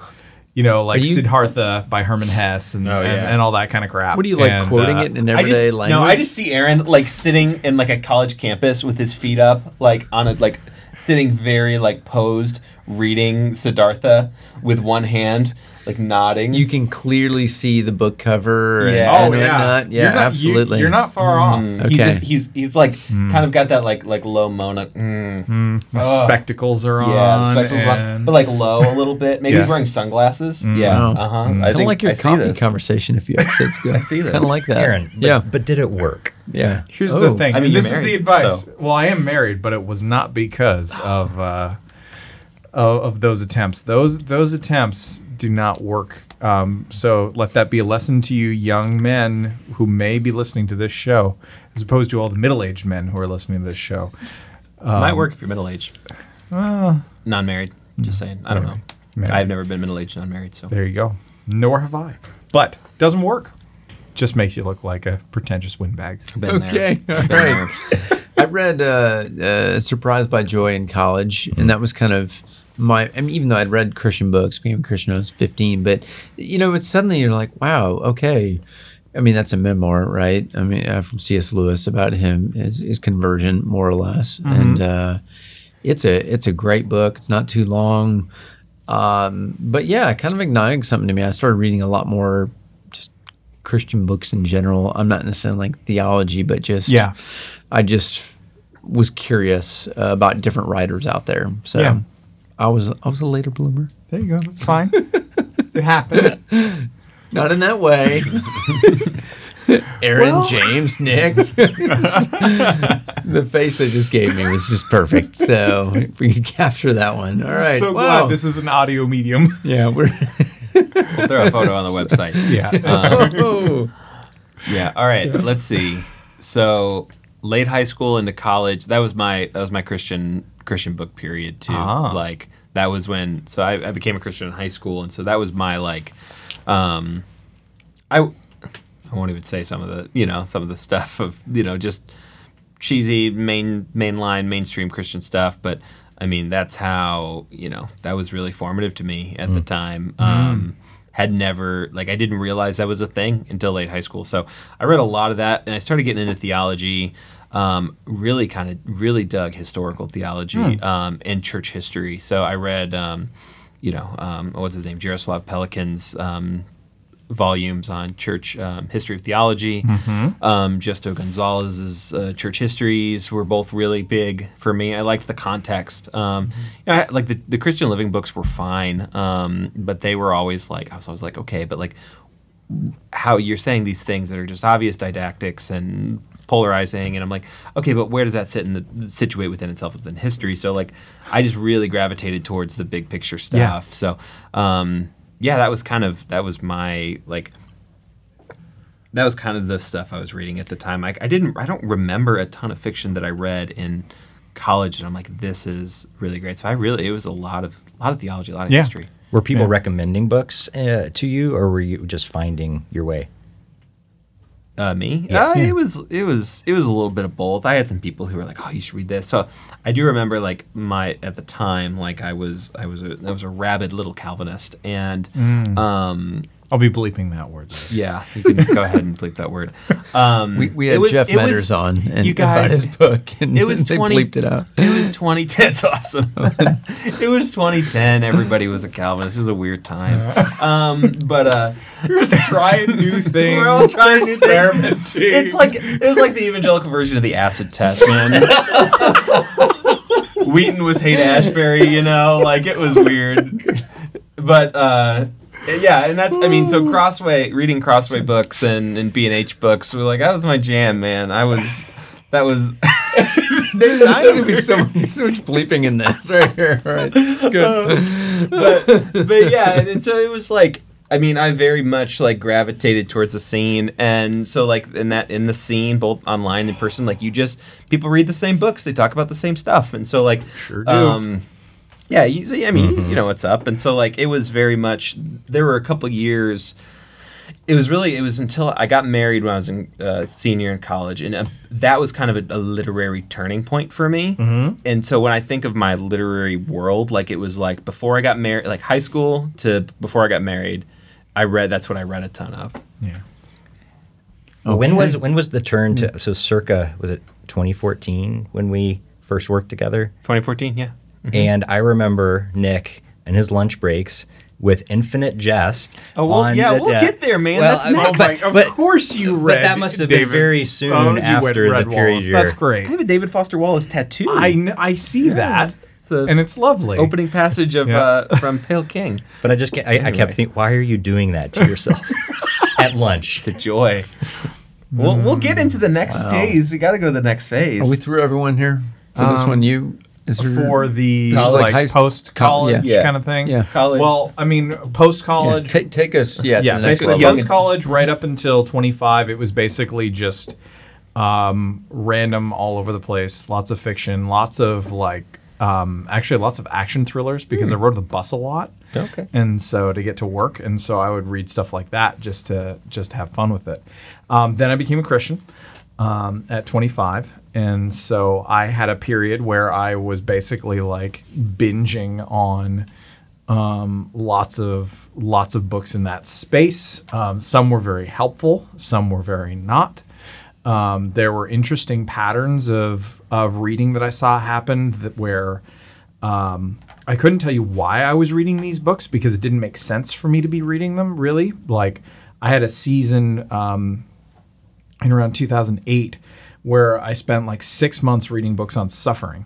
B: you know, like
C: you-
B: Siddhartha by Hermann Hesse and,
D: Oh,
B: and,
D: yeah.
B: and all that kind of crap.
C: what do you like
B: And,
C: quoting
B: uh,
C: it in
D: I just
C: everyday language?
D: no. I just see Aaron like sitting in like a college campus with his feet up, like on a like sitting very like posed, reading Siddhartha with one hand, like nodding.
C: you can clearly see the book cover. and-
D: Yeah.
B: Oh
C: and
B: yeah,
C: whatnot. Yeah,
B: You're not- you-
C: absolutely.
B: You're not far off.
D: Mm,
C: Okay.
D: He just he's he's like kind of got that like like low mona. Mm.
B: My
D: Ugh.
B: spectacles are
D: Yeah,
B: on,
D: the spectacles on,
B: and-
D: but like low a little bit. Maybe he's wearing sunglasses. Yeah,
C: Wow.
D: uh huh. I
C: Kind of
D: think
C: like your
D: I see
C: coffee
D: this.
C: conversation a few *laughs* episodes ago. I
D: see this.
C: Kind of like that.
E: Aaron, but,
C: yeah.
E: but did it work?
C: yeah.
B: Here's
C: Oh.
B: the thing.
D: I mean,
B: and
D: you're
B: this is the advice.
D: so-
B: Well, I am married, but it was not because *sighs* of uh, of, of those attempts. Those those attempts do not work. Um, so let that be a lesson to you, young men who may be listening to this show, as opposed to all the middle aged men who are listening to this show.
D: Might work if you're middle aged, non-married. Just saying. I don't know.
B: Married.
D: I've never been middle aged, non-married. So
B: There you go. Nor have I. But doesn't work. Just makes you look like a pretentious windbag.
D: been
C: Okay.
D: there.
C: All
D: Been
C: right.
D: there.
C: I read uh, uh, Surprised by Joy in college, and that was kind of my. I mean, even though I'd read Christian books, became a Christian when I was 15, but you know, it's suddenly you're like, wow, okay. I mean, that's a memoir, right? I mean, uh, from C.S. Lewis about him, his, his conversion, more or less, and uh, it's a it's a great book. It's not too long, um, but yeah, kind of igniting something to me. I started reading a lot more just Christian books in general. I'm not necessarily like theology, but just
B: Yeah.
C: I just was curious uh, about different writers out there. So
B: Yeah.
C: I was I was a later bloomer.
B: There you go. That's fine. it happened. *laughs*
C: Not in that way. Aaron,
B: Well-
C: James, *laughs* Nick. the face they just gave me was just perfect. So if we can capture that one. All right.
B: so
C: wow.
B: glad this is an audio medium.
C: yeah, we're *laughs*
D: We'll throw a photo on the website.
B: yeah.
C: oh,
D: Yeah. All right. Let's see. So late high school into college. That was my that was my Christian Christian book period too.
B: Ah.
D: Like that was when. So I, I became a Christian in high school, and so that was my like. Um, I I won't even say some of the you know some of the stuff of you know just cheesy main mainline mainstream Christian stuff, but I mean that's how you know that was really formative to me at the time. Um, had never like I didn't realize that was a thing until late high school. So I read a lot of that, and I started getting into theology. Um, really kind of really dug historical theology um, and church history. So I read, um, you know, um, what's his name, Jaroslav Pelikan's um, volumes on church um, history of theology. Um, Justo Gonzalez's uh, church histories were both really big for me. I liked the context. Um, you know, I, like the, the Christian Living books were fine, um, but they were always like I was always like okay, but like how you're saying these things that are just obvious didactics and polarizing and I'm like okay but where does that sit in the situate within itself within history so like I just really gravitated towards the big picture
B: Yeah.
D: stuff so um yeah that was kind of that was my like that was kind of the stuff I was reading at the time I, I didn't I don't remember a ton of fiction that I read in college and I'm like this is really great so I really it was a lot of a lot of theology a lot of
B: Yeah.
D: history
E: Were people
B: Yeah.
E: recommending books uh, to you, or were you just finding your way?
D: Uh, me?
E: Yeah.
D: Uh, It was it was it was a little bit of both. I had some people who were like, "Oh, you should read this." So I do remember like my at the time, like I was I was a I was a rabid little Calvinist, and um,
B: I'll be bleeping that word.
D: yeah, you can go ahead and bleep that word. Um,
C: we, we had
D: was-
C: Jeff
D: it was-
C: Medders on and
D: you *laughs*
C: about his book, and
D: It was *laughs*
C: they
D: 20
C: bleeped it out.
D: It was 2010. *laughs* That's awesome. it was 2010. Everybody was a Calvinist. It was a weird time. Um, but uh,
B: We're just trying new things.
D: We're all trying new things.
B: experimenting.
D: It's like it was like the evangelical version of the acid test, man. Wheaton was Haight-Ashbury, you know, like it was weird. But uh yeah, and that's I mean, so Crossway reading Crossway books and, and B and H books were like that was my jam, man. I was that was *laughs*
C: There's going to be so much, so much bleeping in this *laughs* right here. All right, it's good. *laughs*
D: but but yeah, and, and so it was like I mean, I very much like gravitated towards the scene, and so like in that in the scene, both online and in person, like you just people read the same books, they talk about the same stuff, and so like
B: Sure do.
D: Um, yeah, you, so, I mean, you know what's up, and so like it was very much. There were a couple years. It was really it was until I got married when I was in uh, senior in college, and uh, that was kind of a, a literary turning point for me. Mm-hmm. And so when I think of my literary world, like it was like before I got married, like high school to before I got married, I read. That's what I read a ton of.
B: yeah.
E: When was when was the turn to so circa was it 2014 when we first worked together?
D: 2014, yeah.
E: And I remember Nick and his lunch breaks with infinite jest.
D: Oh, well,
E: on
D: yeah,
E: the-
D: we'll get there, man.
E: Well,
D: That's
E: I-
D: next.
E: but-
B: Of
E: but-
B: course you
E: but
B: read.
E: that must have
B: David.
E: been very soon
B: Oh,
E: after
B: read
E: the period
B: Wallace.
E: you're-
D: I have a David Foster Wallace tattoo.
B: I, kn- I see that,
D: It's
B: and it's lovely.
D: opening passage of
B: Yeah.
D: uh, *laughs* from Pale King.
E: But I just get, I, I kept thinking, why are you doing that to yourself *laughs* at lunch?
D: to joy. We'll we'll get into the next phase. We got to go to the next phase.
C: Are we through everyone here for this
B: Um,
C: one? You is there,
B: for the
C: This like
B: like,
C: high-
B: post college
C: yeah.
D: Yeah.
B: kind of thing.
C: Yeah.
D: College.
B: Well, I mean, post
C: yeah,
B: college.
C: take take us yeah,
B: yeah,
C: to the next
B: basically post college right up until 25 it was basically just um, random all over the place lots of fiction lots of like um, actually lots of action thrillers because i rode the bus a lot
D: Okay.
B: and so to get to work and so i would read stuff like that just to just have fun with it um, then i became a christian um, at 25 and so i had a period where i was basically like binging on um, lots of lots of books in that space. Um, some were very helpful, some were very not. Um, there were interesting patterns of of reading that I saw happen that where um, I couldn't tell you why I was reading these books because it didn't make sense for me to be reading them. Really, like I had a season um, in around 2008 where I spent like six months reading books on suffering.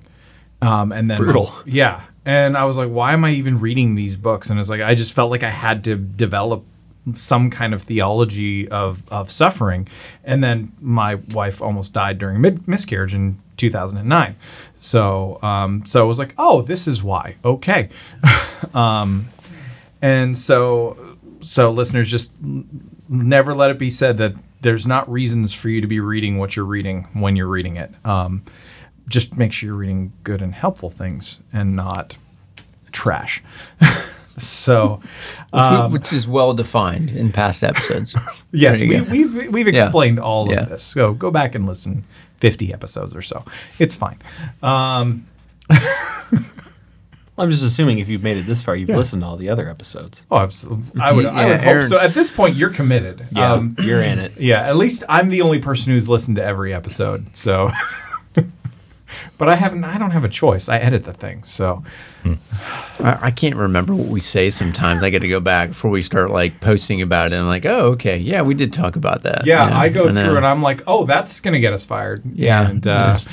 B: Um, and then
D: Brutal.
B: yeah. And I was like, why am I even reading these books? And it's like I just felt like I had to develop some kind of theology of, of suffering. And then my wife almost died during mid- miscarriage in 2009. So um, so it was like, oh, this is why. Okay. *laughs* um, and so so listeners just never let it be said that there's not reasons for you to be reading what you're reading when you're reading it. Um, just make sure you're reading good and helpful things and not trash. *laughs* so, *laughs* um,
C: which is well defined in past episodes. *laughs*
B: yes, we,
C: go.
B: we've we've
C: Yeah.
B: explained all
C: Yeah.
B: of this. So go back and listen 50 episodes or so. It's fine. Um,
D: I'm just assuming if you've made it this far, you've listened to all the other episodes.
B: oh, absolutely. I would I
C: Yeah,
B: would hope so. At this point, you're committed.
D: Yeah,
B: Um,
D: you're in it.
B: Yeah, at least I'm the only person who's listened to every episode. So, *laughs* but I haven't. I don't have a choice. I edit the thing. So,
C: I, I can't remember what we say sometimes. I got to go back before we start like posting about it. And I'm like, oh, okay, yeah, we did talk about that.
B: yeah, I go
C: know.
B: through and I'm like, oh, that's gonna get us fired.
C: Yeah.
B: and uh, *laughs*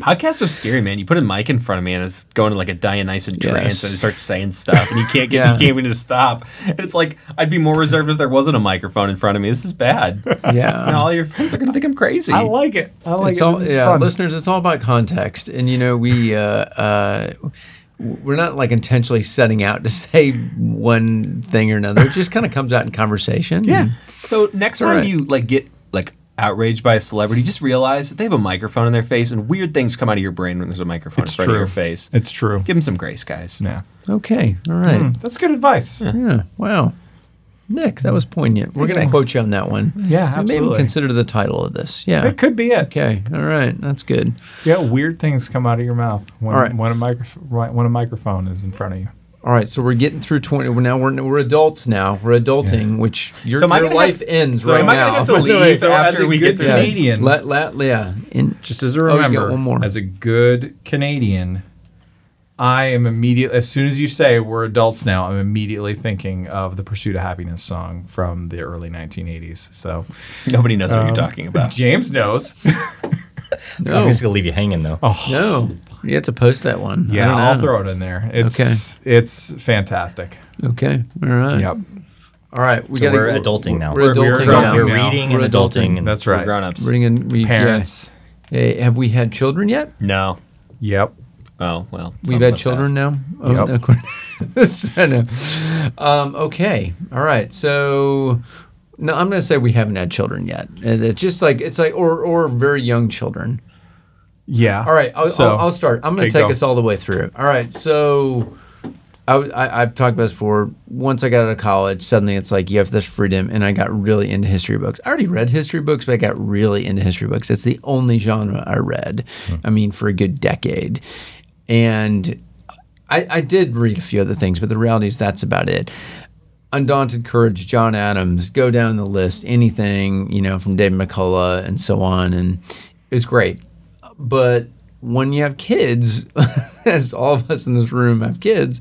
D: Podcasts are scary, man. You put a mic in front of me and it's going to like a Dionysian
C: Yes.
D: trance and it starts saying stuff and you can't get
C: Yeah.
D: you can't even just stop. And it's like I'd be more reserved if there wasn't a microphone in front of me. This is bad. *laughs*
C: yeah.
D: And all your friends are gonna think I'm crazy.
B: I like it. I like
C: it's
B: it.
C: all
B: This is
C: yeah,
B: fun.
C: listeners. It's all about context, and you know we uh, uh, we're not like intentionally setting out to *laughs* say one thing or another. It just kind of *laughs* comes out in conversation.
B: Yeah.
D: So next time
C: right.
D: you like get like outraged by a celebrity, just realize that they have a microphone in their face and weird things come out of your brain when there's a microphone
B: It's
D: in front of
B: true.
D: your face.
B: It's true.
D: Give them some grace, guys.
B: Yeah,
C: Okay. All right.
B: Hmm, that's good advice.
C: Yeah. Wow. Nick, that was poignant. We're going to quote you on that one.
B: Yeah,
C: Maybe
B: absolutely.
C: consider the title of this. Yeah.
B: It could be it.
C: Okay. All right. That's good.
B: Yeah, weird things come out of your mouth when
C: All right.
B: when a micro, when a microphone is in front of you.
C: All right. So we're getting through 20. We're now we're, we're adults now. We're adulting, which your,
D: So
C: your life
D: have-
C: ends
D: so
C: right
D: am I
C: now.
D: gonna have to
C: the *laughs*
D: leave.
B: So
D: after
B: as a
D: we
B: good
D: get through?
B: Canadian,
C: Let, let, yeah. In,
B: just as a
C: Oh, you
B: remember,
C: one more.
B: as a good Canadian, I am immediate. As soon as you say we're adults now, I'm immediately thinking of the "Pursuit of Happiness" song from the early 1980s. So
D: Nobody knows what
B: um,
D: you're talking about.
B: James knows.
E: I'm *laughs*
C: no,
E: just gonna leave you hanging though.
C: no. You have to post that one. I
B: yeah,
C: don't
B: I'll
C: know.
B: throw it in there. It's it's fantastic.
C: Okay. All right.
B: Yep,
C: All right. We
E: So
C: gotta,
E: we're adulting now.
C: We're,
B: We're- we're
C: adulting now.
E: We're reading
C: We're
E: and
C: adulting.
E: adulting. And
B: that's
D: We're
B: right.
D: grown ups.
C: Reading and we,
B: Parents.
C: Yeah. Hey, have we had children yet?
D: No.
B: Yep.
D: Oh well.
C: We've had children
D: have.
C: now. Oh,
B: Yep. *laughs*
C: no. Um, okay. All right. So no, I'm going to say we haven't had children yet. It's just like it's like or or very young children.
B: Yeah.
C: All right, I'll,
B: So-
C: I'll, I'll start. I'm going to take
B: go.
C: us all the way through. All right, so I, I, have talked about this before. Once I got out of college, suddenly it's like you have this freedom, and I got really into history books. I already read history books, but I got really into history books. It's the only genre I read. I mean, for a good decade, and I, I did read a few other things, but the reality is that's about it. Undaunted Courage, John Adams, go down the list, anything, you know, from David McCullough and so on. And it was great. But when you have kids, *laughs* as all of us in this room have kids,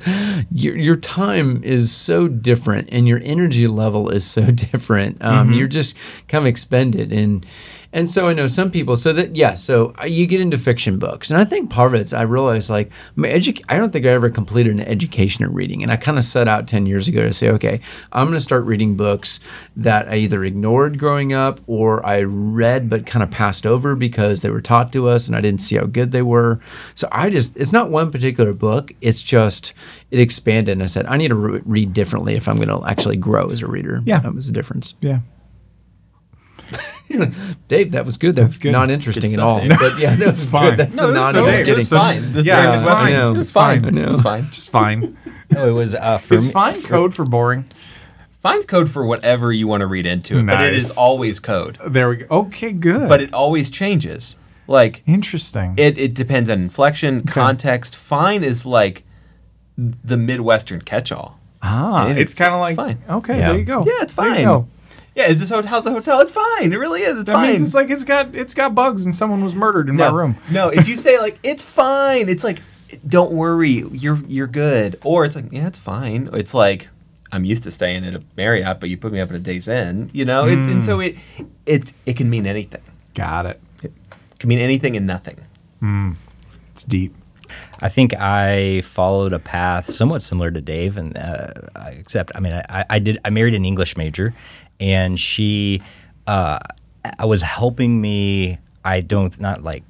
C: your, your time is so different and your energy level is so *laughs* different. Um, You're just kind of expended. And and so I know some people. So that yeah. So uh, you get into fiction books, and I think part of it's I realized like my edu- I don't think I ever completed an education in reading, and I kind of set out ten years ago to say, okay, I'm going to start reading books that I either ignored growing up or I read but kind of passed over because they were taught to us, and I didn't see how good they were. So I just it's not one particular book. It's just it expanded, and I said I need to re- read differently if I'm going to actually grow as a reader.
B: Yeah.
C: that was the difference.
B: Yeah. *laughs*
C: Dave, that was good. That's,
B: good.
C: not interesting
D: Good
C: at all.
D: stuff,
C: But yeah, that's
B: fine.
C: Good. That's
D: No,
C: the
D: it was,
C: not
D: okay.
C: even
D: it was fine. That's
B: Yeah,
D: very
B: it's
D: Midwestern.
C: fine.
D: It was
B: It's fine.
D: fine. It was fine.
B: Just fine.
E: No, it was uh, for
B: Is
E: me-
B: fine
E: for-
B: code for boring?
D: Find code for whatever you want to read into it, but it is always code.
B: There we go. Okay, good.
D: But it always changes. Like
B: interesting.
D: it, it depends on inflection, context. Fine is like the Midwestern catch-all.
B: ah,
D: Anything-
B: it's kind of like
D: it's fine.
B: okay.
E: Yeah.
B: There you go.
D: Yeah, it's
B: There you
D: fine.
B: Go.
D: Yeah, is this hotel? How's the hotel? It's fine. It really is. It's
B: That
D: fine.
B: means it's like it's got it's got bugs and someone was murdered in
D: no,
B: my room.
D: no, if you say like it's fine, it's like don't worry, you're you're good. Or it's like yeah, it's fine. It's like I'm used to staying at a Marriott, but you put me up at a Days Inn, you know, it, and so it it it can mean anything.
B: Got it.
D: It can mean anything and nothing.
B: It's deep.
E: I think I followed a path somewhat similar to Dave, and uh, except I mean I, I did I married an English major, and she uh, was helping me. I don't not like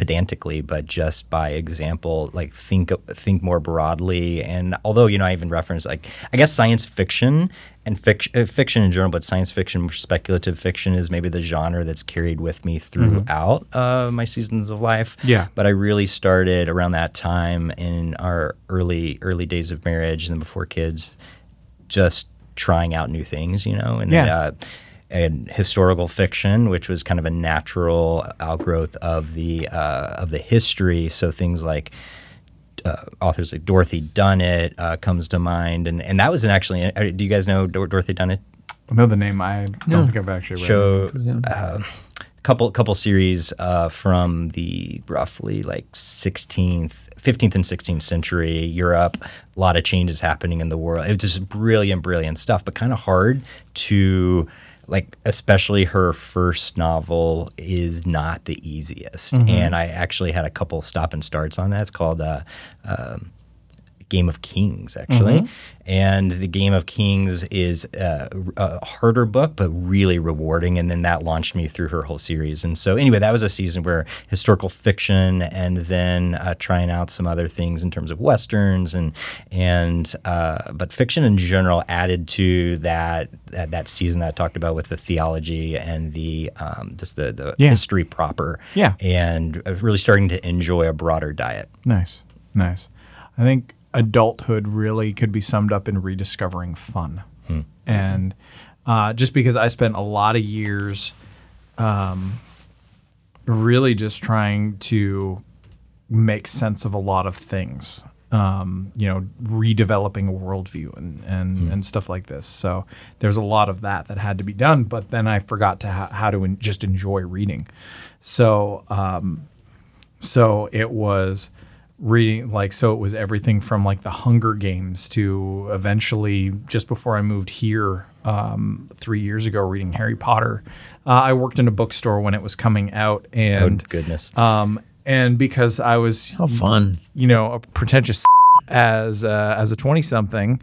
E: pedantically, but just by example, like think think more broadly. And although you know, I even reference like I guess science fiction and fiction, fiction in general, but science fiction, speculative fiction is maybe the genre that's carried with me throughout uh, my seasons of life.
B: Yeah.
E: But I really started around that time in our early early days of marriage and before kids, just trying out new things, you know, and
B: Yeah.
E: uh, and historical fiction, which was kind of a natural outgrowth of the uh, of the history. So things like uh, authors like Dorothy Dunnett uh, comes to mind, and and that was an actually. uh, Do you guys know Dor- Dorothy Dunnett?
B: I know the name. I don't think I've actually read
E: show
B: it.
E: uh, couple couple series uh, from the roughly like 16th 15th and 16th century Europe. A lot of changes happening in the world. It's just brilliant brilliant stuff but kind of hard to like especially her first novel is not the easiest. And I actually had a couple stop and starts on that. It's called uh, um, Game of Kings, actually. And the Game of Kings is uh, a harder book, but really rewarding. And then that launched me through her whole series. And so, anyway, that was a season where historical fiction, and then uh, trying out some other things in terms of westerns, and and uh, but fiction in general added to that that, that season that I talked about with the theology and the um, just the the
B: Yeah.
E: history proper.
B: Yeah.
E: and uh, really starting to enjoy a broader diet.
B: Nice, nice. I think adulthood really could be summed up in rediscovering fun, and uh, just because I spent a lot of years, um, really just trying to make sense of a lot of things. Um, you know, redeveloping a worldview and and, and stuff like this. So there's a lot of that that had to be done. But then I forgot to ha- how to en- just enjoy reading. So um, so it was reading like so it was everything from like the Hunger Games to eventually just before I moved here um, three years ago reading Harry Potter. Uh, I worked in a bookstore when it was coming out and
E: oh goodness.
B: um, and because I was
C: How fun.
B: you know, a pretentious as *laughs* uh, as a twenty something,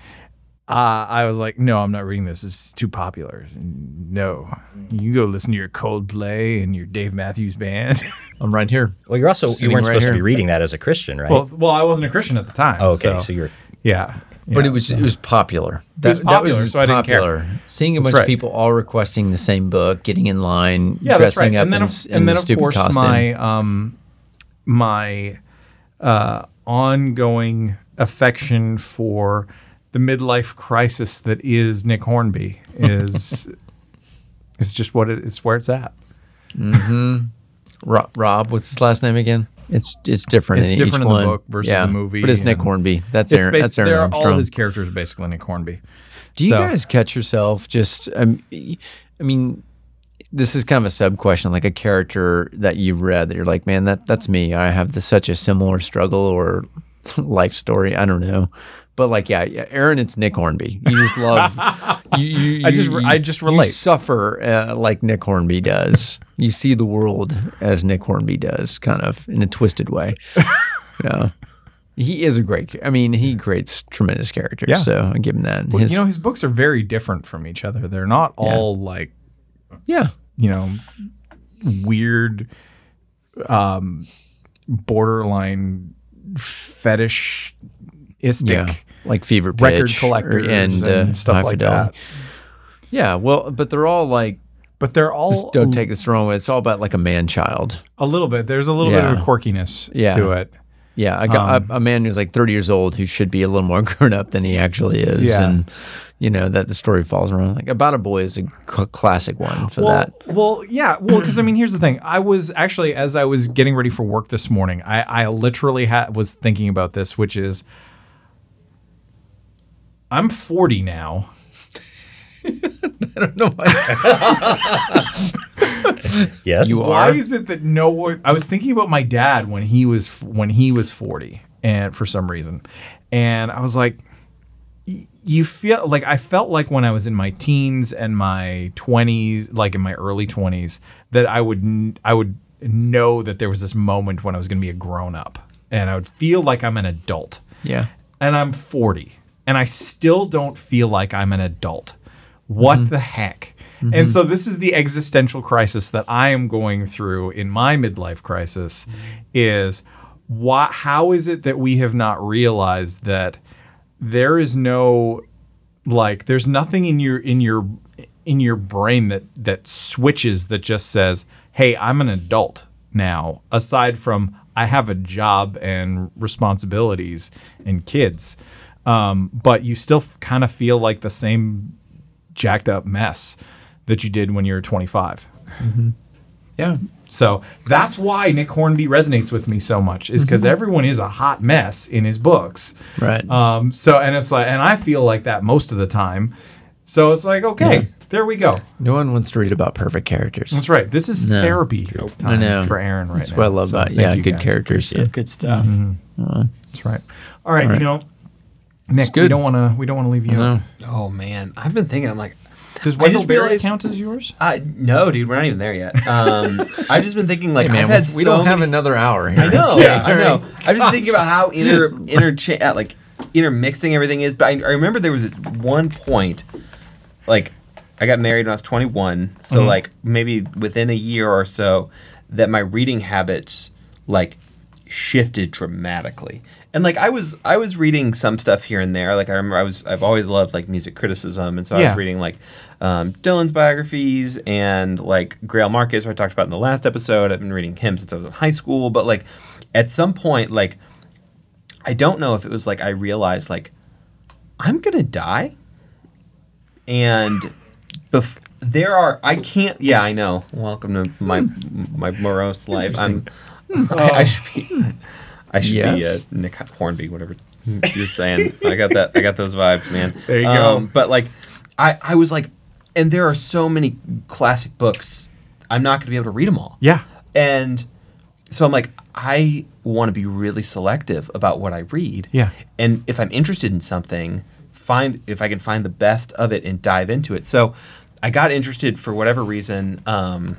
B: uh, I was like, no, I'm not reading this. It's too popular. No, you go listen to your Coldplay and your Dave Matthews Band. *laughs*
C: I'm right here.
E: Well, you're also you weren't
C: right
E: supposed to be reading that as a Christian, right?
B: well, well, I wasn't a Christian at the time.
E: Oh, okay, so,
B: so,
E: you're
B: yeah,
C: But
B: Yeah,
C: it was
B: so-
C: it was popular.
B: That was popular, so I didn't care.
C: Seeing a
B: That's
C: bunch of people all requesting the same book, getting in line,
B: yeah,
C: dressing
B: right.
C: up
B: And then,
C: in,
B: of,
C: in
B: then
C: the
B: of
C: stupid
B: course,
C: costume.
B: my um, my uh, ongoing affection for the midlife crisis that is Nick Hornby is *laughs* is just what it is where it's at.
C: Ro- Rob, what's his last name again? It's it's different.
B: It's
C: in
B: different
C: each
B: in the
C: one.
B: book versus
C: yeah,
B: the movie
C: But it's Nick Hornby. That's Aaron.
B: basi-
C: that's Aaron
B: they're-
C: Armstrong.
B: all his characters are basically Nick Hornby.
C: Do you
B: So-
C: guys catch yourself just? Um, I mean, this is kind of a sub question, like a character that you've read that you're like, man, that that's me. I have this, such a similar struggle or *laughs* life story. I don't know, but like, yeah, yeah Aaron, it's Nick Hornby. You just love. *laughs* you, you,
B: I just-
C: you-
B: I just
C: you
B: relate.
C: suffer uh, like Nick Hornby does. you see the world as Nick Hornby does, kind of in a twisted way. *laughs* yeah. He is a great. I mean, he creates tremendous characters.
B: Yeah.
C: So I give him that.
B: Well,
C: His-
B: you know, his books are very different from each other. They're not all like
C: yeah.
B: you know weird um borderline
C: Yeah, like Fever Pitch
B: record collectors and,
C: uh,
B: stuff like
C: Fidelity.
B: that.
C: Yeah, well, but they're all like.
B: But they're all
C: don't take this the wrong way. It's all about like a man child.
B: a little bit. There's a little bit of a quirkiness
C: Yeah.
B: to it.
C: Yeah, I got
B: Um,
C: a, a man who's like 30 years old who should be a little more *laughs* grown up than he actually is.
B: Yeah.
C: And, you know, that the story falls around. Like About a Boy is a cl- classic one for
B: well,
C: that.
B: Well, yeah. Well, because I mean, here's the thing. I was actually, as I was getting ready for work this morning, I, I literally ha- was thinking about this, which is, I'm 40 now. *laughs* I don't know why. *laughs*
E: yes.
C: You are.
B: Why
C: are?
B: is it that no one? I was thinking about my dad when he was when he was 40, and for some reason, and I was like, you feel like I felt like when I was in my teens and my 20s, like in my early 20s, that I would n- I would know that there was this moment when I was going to be a grown up and I would feel like I'm an adult.
C: Yeah.
B: And I'm 40 and I still don't feel like I'm an adult. What
C: Mm-hmm.
B: the heck? And so this is the existential crisis that I am going through in my midlife crisis
C: Mm-hmm.
B: is why how is it that we have not realized that there is no like there's nothing in your in your in your brain that that switches that just says hey i'm an adult now aside from i have a job and responsibilities and kids um, but you still kind of feel like the same jacked up mess that you did when you were 25
C: Yeah.
B: so that's why Nick Hornby resonates with me so much, is because everyone is a hot mess in his books.
C: Right.
B: Um, so and it's like, and I feel like that most of the time. So it's like, okay, there we go.
C: no one wants to read about perfect characters.
B: That's right. This is
C: No.
B: therapy times
C: know.
B: for Aaron right
C: That's
B: now.
C: what I love
B: So
C: about yeah, good
B: guys.
C: characters. Yeah.
G: Good stuff.
B: That's right. All right,
C: All right.
B: you know, Nick, we don't want to we don't want to leave you.
C: No.
B: out.
D: Oh man, I've been thinking. I'm like,
B: Does
D: I
B: Wendell
D: just
B: Berry
D: realized-
B: count as yours?
D: uh, no, dude, we're not even there yet. Um, *laughs* I've just been thinking like
C: Hey man,
D: I've had
C: we
D: so
C: don't have
D: many-
C: another hour here.
D: I know, *laughs*
B: Yeah,
D: I know. I'm just thinking about how *laughs* inter intercha- uh, like intermixing everything is. But I, I remember there was at one point, like I got married when I was 21, so
B: Mm-hmm.
D: like maybe within a year or so, that my reading habits like shifted dramatically. And like I was I was reading some stuff here and there. Like I remember I was I've always loved like music criticism, and so I was reading like um, Dylan's biographies and like Greil Marcus, who I talked about in the last episode. I've been reading him since I was in high school, but like at some point, like I don't know if it was like I realized like I'm gonna die, and *sighs* bef- there are I can't. Yeah, I know. Welcome to my my morose life. I'm. I, I should be. I should be uh, Nick Hornby, whatever you're saying. I got that. I got those vibes, man.
B: There you
D: Um,
B: go.
D: But like, I I was like, and there are so many classic books. I'm not going to be able to read them all.
B: Yeah.
D: And so I'm like, I want to be really selective about what I read.
B: Yeah.
D: And if I'm interested in something, find if I can find the best of it and dive into it. So I got interested for whatever reason. Um,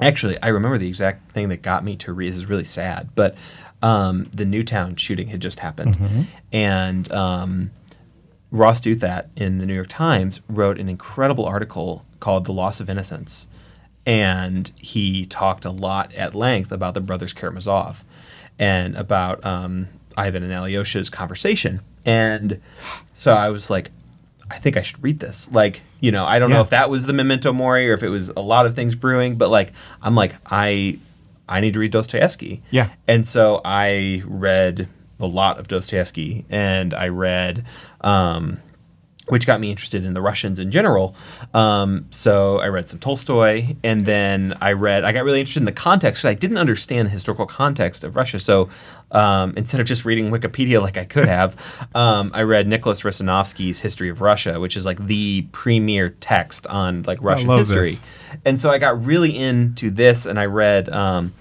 D: actually, I remember the exact thing that got me to read. This is really sad, but um, the Newtown shooting had just happened, and um, Ross Douthat in the New York Times wrote an incredible article called "The Loss of Innocence," and he talked a lot at length about the brothers Karamazov and about um, Ivan and Alyosha's conversation. And so I was like, I think I should read this. Like, you know, I don't know if that was the memento mori or if it was a lot of things brewing, but like, I'm like, I, I need to read Dostoevsky.
B: Yeah.
D: And so I read a lot of Dostoevsky and I read, um, which got me interested in the Russians in general. Um, so I read some Tolstoy, and then I read. I got really interested in the context. I didn't understand the historical context of Russia. So um, instead of just reading Wikipedia like I could have, um, I read Nicholas Riasanovsky's History of Russia, which is like the premier text on like Russian history.
B: this.
D: And so I got really into this, and I read. Um,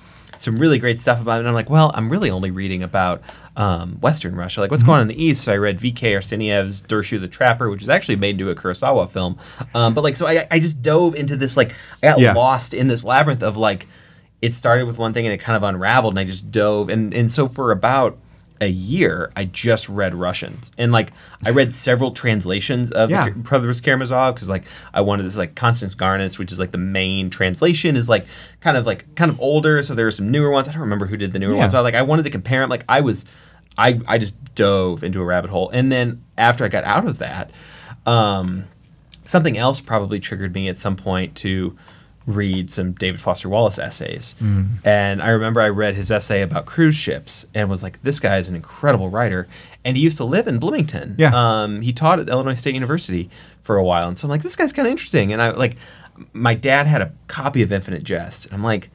D: some really great stuff about it. And I'm like, well, I'm really only reading about um, Western Russia. Like, what's going on in the East? So I read V.K. Arsenyev's Dersu the Trapper, which is actually made into a Kurosawa film. Um, but like, so I, I just dove into this, like, I got
B: Yeah.
D: lost in this labyrinth of like, it started with one thing and it kind of unraveled, and I just dove. And, and so for about a year, I just read Russians, and like I read several translations of
B: Yeah.
D: the Brothers Karamazov because like I wanted this like Constance Garnett's, which is like the main translation, is like kind of like kind of older. So there are some newer ones. I don't remember who did the newer
B: Yeah.
D: ones, but like I wanted to compare them. Like I was, I I just dove into a rabbit hole, and then after I got out of that, um, something else probably triggered me at some point to read some David Foster Wallace essays. And I remember I read his essay about cruise ships and was like, this guy is an incredible writer. And he used to live in Bloomington.
B: Yeah.
D: Um, he taught at Illinois State University for a while. And so I'm like, this guy's kind of interesting. And I like, my dad had a copy of Infinite Jest. And I'm like,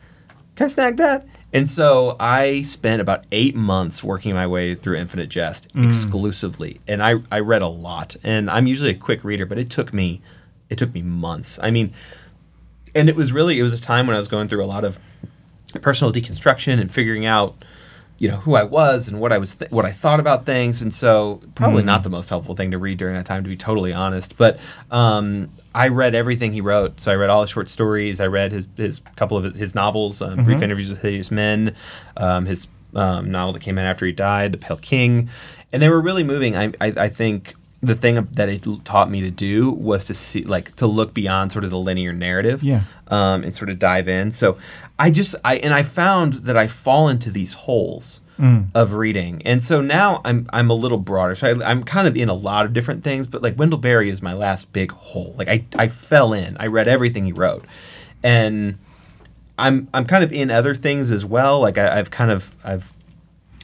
D: can I snag that? And so I spent about eight months working my way through Infinite Jest exclusively, and I, I read a lot. And I'm usually a quick reader, but it took me it took me months. I mean, and it was really it was a time when I was going through a lot of personal deconstruction and figuring out you know who I was and what I was th- what I thought about things, and so probably not the most helpful thing to read during that time, to be totally honest. But um, I read everything he wrote. So I read all his short stories. I read his his couple of his novels, uh, Brief Interviews with Hideous Men, um, his um, novel that came out after he died, The Pale King, and they were really moving. I I, I think the thing that it taught me to do was to see like to look beyond sort of the linear narrative
B: Yeah.
D: um, and sort of dive in. So i just i and i found that i fall into these holes of reading. And so now i'm i'm a little broader. So I, i'm kind of in a lot of different things but like wendell berry is my last big hole. Like i i fell in. I read everything he wrote. And i'm i'm kind of in other things as well. Like I, i've kind of i've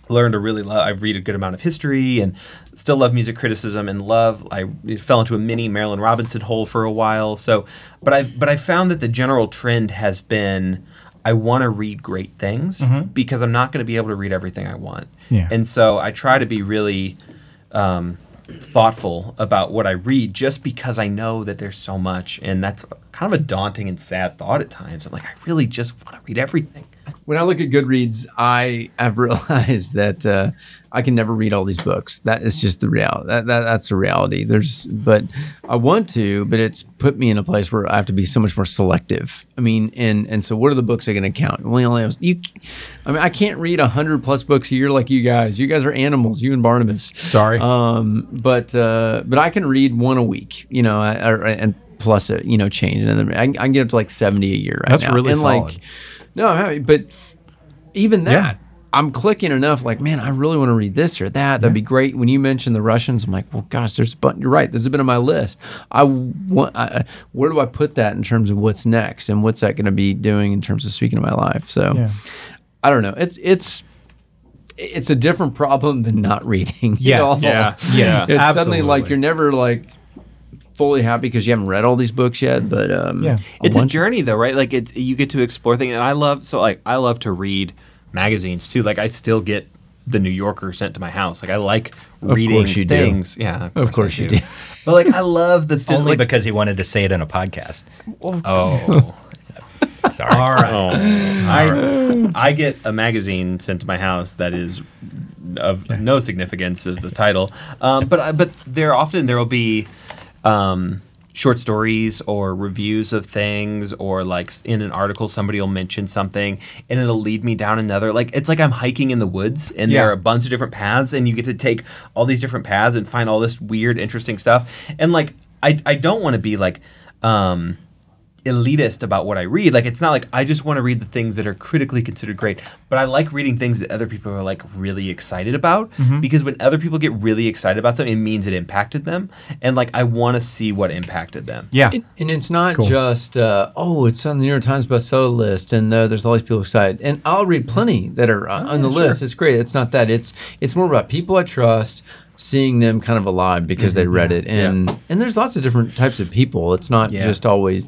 D: learned to really love. I read a good amount of history and still love music criticism and love. I fell into a mini Marilynne Robinson hole for a while. So, but I but I found that the general trend has been I want to read great things because I'm not going to be able to read everything I want.
B: Yeah.
D: And so I try to be really um, thoughtful about what I read just because I know that there's so much and that's kind of a daunting and sad thought at times. I'm like I really just want to read everything.
C: When I look at Goodreads, I have *laughs* realized that uh, I can never read all these books. That is just the reality. That, that, that's the reality. There's, but I want to, but it's put me in a place where I have to be so much more selective. I mean, and and so what are the books I going to count? Well, only have, you. I mean, I can't read a hundred plus books a year like you guys. You guys are animals. You and Barnabas.
B: Sorry.
C: Um, but uh, but I can read one a week. You know, I, I, and plus it, you know, change, and then I, can- I can get up to like seventy a year right
B: That's
C: now.
B: really
C: and
B: solid.
C: Like, no, I'm happy, but even that.
B: Yeah.
C: I'm clicking enough, like, man, I really want to read this or that. That'd be great. When you mentioned the Russians, I'm like, well, gosh, there's a button. You're right. There's a bit on my list. I want. I, where do I put that in terms of what's next and what's that going to be doing in terms of speaking of my life? So,
B: Yeah.
C: I don't know. It's it's it's a different problem than not reading. at
B: Yes.
C: all.
B: Yeah. Yes. *laughs*
C: It's suddenly like you're never like fully happy because you haven't read all these books yet. But um,
B: Yeah.
D: It's a journey though right like it's you get to explore things and i love so like i love to read magazines too like i still get the new yorker sent to my house like i like reading
C: course you do.
D: things yeah of course,
C: course you do.
D: but like i love the *laughs* phys-
E: Only
D: like,
E: because he wanted to say it in a podcast.
D: oh *laughs*
E: Sorry.
B: All right.
D: I, I get a magazine sent to my house that is of no significance of the title, um, but I, but there often there will be um, short stories or reviews of things, or like in an article somebody will mention something, and it'll lead me down another. Like it's like I'm hiking in the woods, and there are a bunch of different paths, and you get to take all these different paths and find all this weird, interesting stuff. And like I I don't want to be like. Um, elitist about what I read. Like it's not like I just want to read the things that are critically considered great, but I like reading things that other people are like really excited about
B: Mm-hmm.
D: because when other people get really excited about something, it means it impacted them, and like I want to see what impacted them.
B: Yeah.
C: And, and it's not
B: Cool.
C: just uh, oh, it's on the New York Times bestseller list, and uh, there's all these people excited. And I'll read plenty that are uh, on the list. It's great. It's not that. It's it's more about people I trust, seeing them kind of alive because they read it, and and there's lots of different types of people. It's not
D: Yeah.
C: just always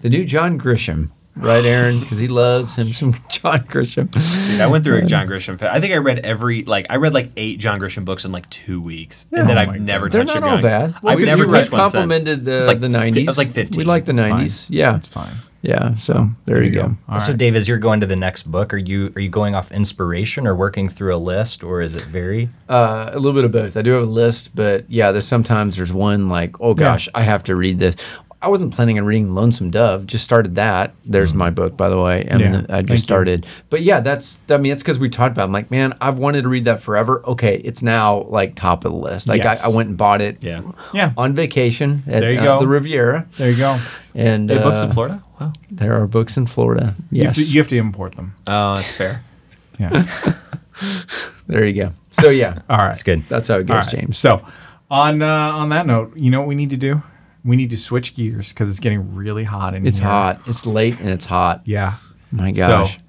C: the new John Grisham, right, Aaron? Because he loves him some *laughs* John Grisham.
D: Dude, I went through a John Grisham. Fa- I think I read every like I read like eight John Grisham books in like two weeks, and then
B: Oh
D: I've
B: my
D: never
C: They're
D: touched
C: not
D: a
C: all
D: John-
C: bad.
D: I've never
C: you
D: touched one since.
C: complimented
D: It
C: the
D: was like
C: the
D: f- I
C: '90s.
D: was like 15.
C: We like the '90s. Yeah,
B: That's fine.
C: yeah. So there, you go.
B: All
E: so,
B: right.
E: Dave, as you're going to the next book, are you are you going off inspiration or working through a list, or is it very?
C: Uh, a little bit of both. I do have a list, but yeah, there's sometimes there's one like, oh gosh, I have to read this. I wasn't planning on reading Lonesome Dove. Just started that. There's my book, by the way. And
B: Yeah,
C: I just started. But yeah, that's. I mean, it's because we talked about. It. I'm like, man, I've wanted to read that forever. Okay, it's now like top of the list. Like
B: Yes.
C: I, I went and bought it.
D: Yeah.
B: Yeah.
C: On vacation at
B: There you
C: uh,
B: go.
C: the Riviera,
B: There you go.
C: and
D: Hey, books in
C: uh,
D: Florida. Wow.
C: There are books in Florida.
B: You,
C: Yes,
B: have to, you have to import them.
D: Oh, that's fair. *laughs*
B: Yeah. *laughs*
C: there you go. So yeah,
B: All right.
E: That's good.
C: that's how it goes,
B: right.
C: James.
B: So, on uh, on that note, you know what we need to do? We need to switch gears because it's getting really hot in
C: It's
B: here.
C: hot. It's late and it's hot.
B: Yeah.
C: My gosh.
B: So,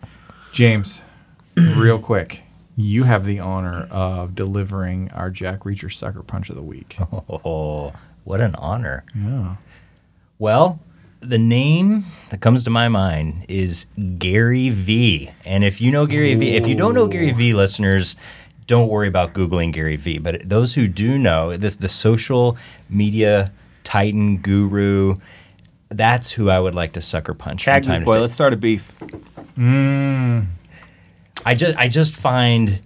B: James, *clears throat* real quick, you have the honor of delivering our Jack Reacher Sucker Punch of the Week. *laughs*
E: Oh, what an honor.
B: Yeah.
E: Well, the name that comes to my mind is Gary Vee. And if you know Gary Vee, if you don't know Gary Vee, listeners, don't worry about Googling Gary Vee. But those who do know, this the social media titan guru, that's who I would like to sucker punch. from
D: Tag
E: time
D: this boy.
E: time.
D: Let's start a beef.
E: I just I just find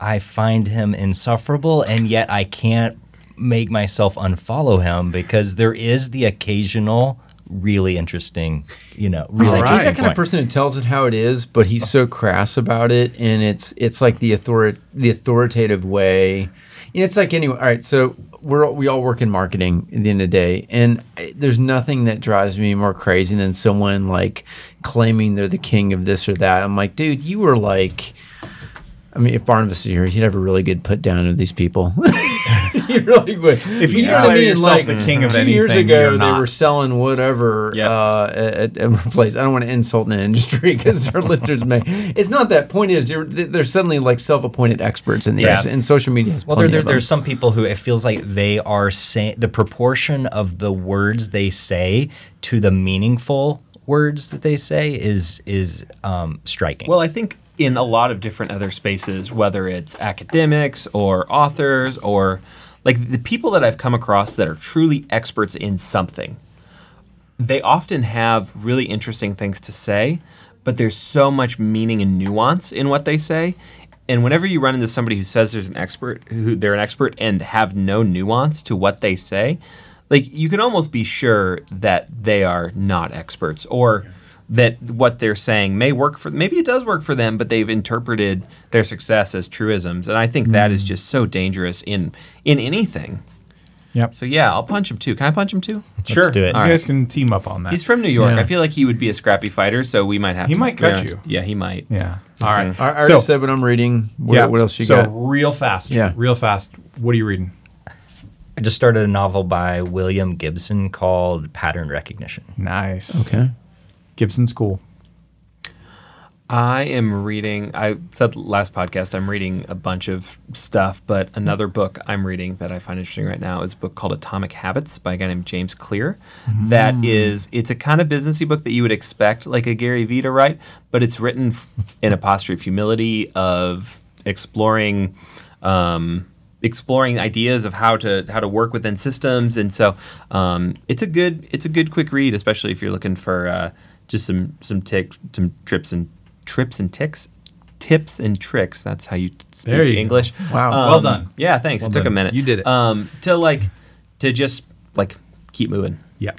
E: I find him insufferable, and yet I can't make myself unfollow him because there is the occasional really interesting, you know,
C: He's,
E: really
C: like, he's that
E: interesting
C: kind of person who tells it how it is, but he's so crass about it, and it's it's like the author the authoritative way. You know, it's like anyway. All right, so we're we all work in marketing at the end of the day, and there's nothing that drives me more crazy than someone like claiming they're the king of this or that. I'm like, dude, you were like. I mean, if Barnabas is here, he'd have a really good put down of these people. *laughs* he really would.
B: If you declare yourself the king of
C: two years ago, they
B: not.
C: were selling whatever
D: Yep.
C: uh, at, at a place. I don't want to insult an industry *laughs* because our listeners may. It's not that point. Is they're, they're suddenly like self-appointed experts in this,
E: Yeah.
C: and social media. Has
E: Well, there, there, there's some people who it feels like they are saying the proportion of the words they say to the meaningful words that they say is is um, striking.
D: Well, I think in a lot of different other spaces, whether it's academics or authors or like the people that I've come across that are truly experts in something, they often have really interesting things to say, but there's so much meaning and nuance in what they say. And whenever you run into somebody who says there's an expert, who they're an expert and have no nuance to what they say, like you can almost be sure that they are not experts or that what they're saying may work for maybe it does work for them but they've interpreted their success as truisms and i think that is mm. just so dangerous in in anything
B: Yep.
D: so yeah i'll punch him too can i punch him too Sure.
E: Let's do it.
B: You
D: All
B: guys can team up on that.
D: he's from new york
C: Yeah.
D: i feel like he would be a scrappy fighter so we might have to.
B: He
D: to
B: might cut
D: yeah.
B: you.
D: yeah he might
B: yeah. Mm-hmm. All right.
C: I, I
B: so,
C: already said what I'm reading. What,
B: yeah.
C: what else you
B: so
C: got?
B: real fast.
C: Yeah.
B: Real fast. What are you reading?
E: I just started a novel by William Gibson called Pattern Recognition.
B: Nice.
C: Okay.
B: Gibson School.
D: I am reading. I said last podcast I'm reading a bunch of stuff, but another book I'm reading that I find interesting right now is a book called Atomic Habits by a guy named James Clear. That is, it's a kind of businessy book that you would expect like a Gary Vee to write, but it's written in a posture of humility of exploring. Um, exploring ideas of how to how to work within systems and so um, it's a good it's a good quick read especially if you're looking for uh, just some some tick some trips and trips and ticks tips and tricks that's how you speak
B: There you go.
D: english
C: Wow.
D: Um,
B: Well done.
D: yeah thanks
B: Well
D: it took a minute
B: You did it.
D: um, to like to just like keep moving
B: Yeah.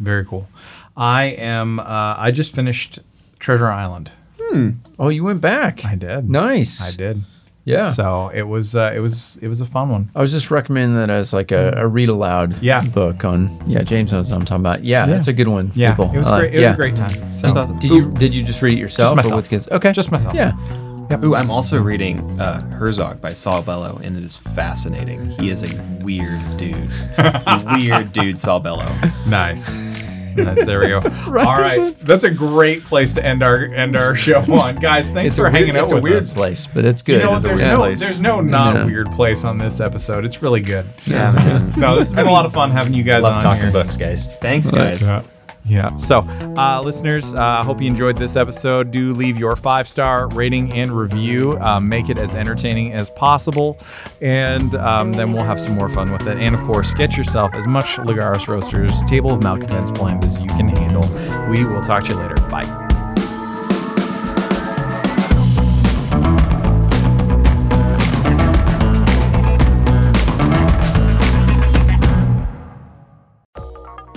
B: Very cool. I am. Uh, I just finished Treasure Island. Hmm.
C: Oh, you went back.
B: I did.
C: Nice.
B: I did.
C: Yeah.
B: So it was. Uh, it was. It was a fun one.
C: I was just recommending that as like a, a read aloud
B: Yeah.
C: book on yeah James knows what I'm talking about yeah, that's a good one
B: Yeah.
C: people.
B: It was
C: I like-
B: great. It
C: yeah.
B: was a great time. So
C: did you did you just read it yourself Just
B: myself.
C: or with kids okay
B: Just myself.
C: yeah
D: Ooh, I'm also reading uh, Herzog by Saul Bellow, and it is fascinating. He is a weird dude. *laughs* weird dude, Saul Bellow.
B: Nice. Nice. There we go. *laughs* All right. That's a great place to end our end our show on, guys. Thanks
C: it's
B: for
C: weird,
B: hanging out
C: it's a weird
B: us.
C: place but it's good
B: You know what?
C: It's a
B: There's
C: weird
B: no,
C: place.
B: there's no not
C: Yeah.
B: weird place on this episode. It's really good.
C: yeah. *laughs*
B: No, this has been a lot of fun having you guys
E: Love
B: on
E: talking
B: here.
E: books, guys.
D: Thanks, guys.
B: Yeah. So, uh, listeners, I uh, hope you enjoyed this episode. Do leave your five star rating and review. Um, make it as entertaining as possible. And um, then we'll have some more fun with it. And of course, get yourself as much Lagaris Roasters Table of Malcontents blend as you can handle. We will talk to you later. Bye.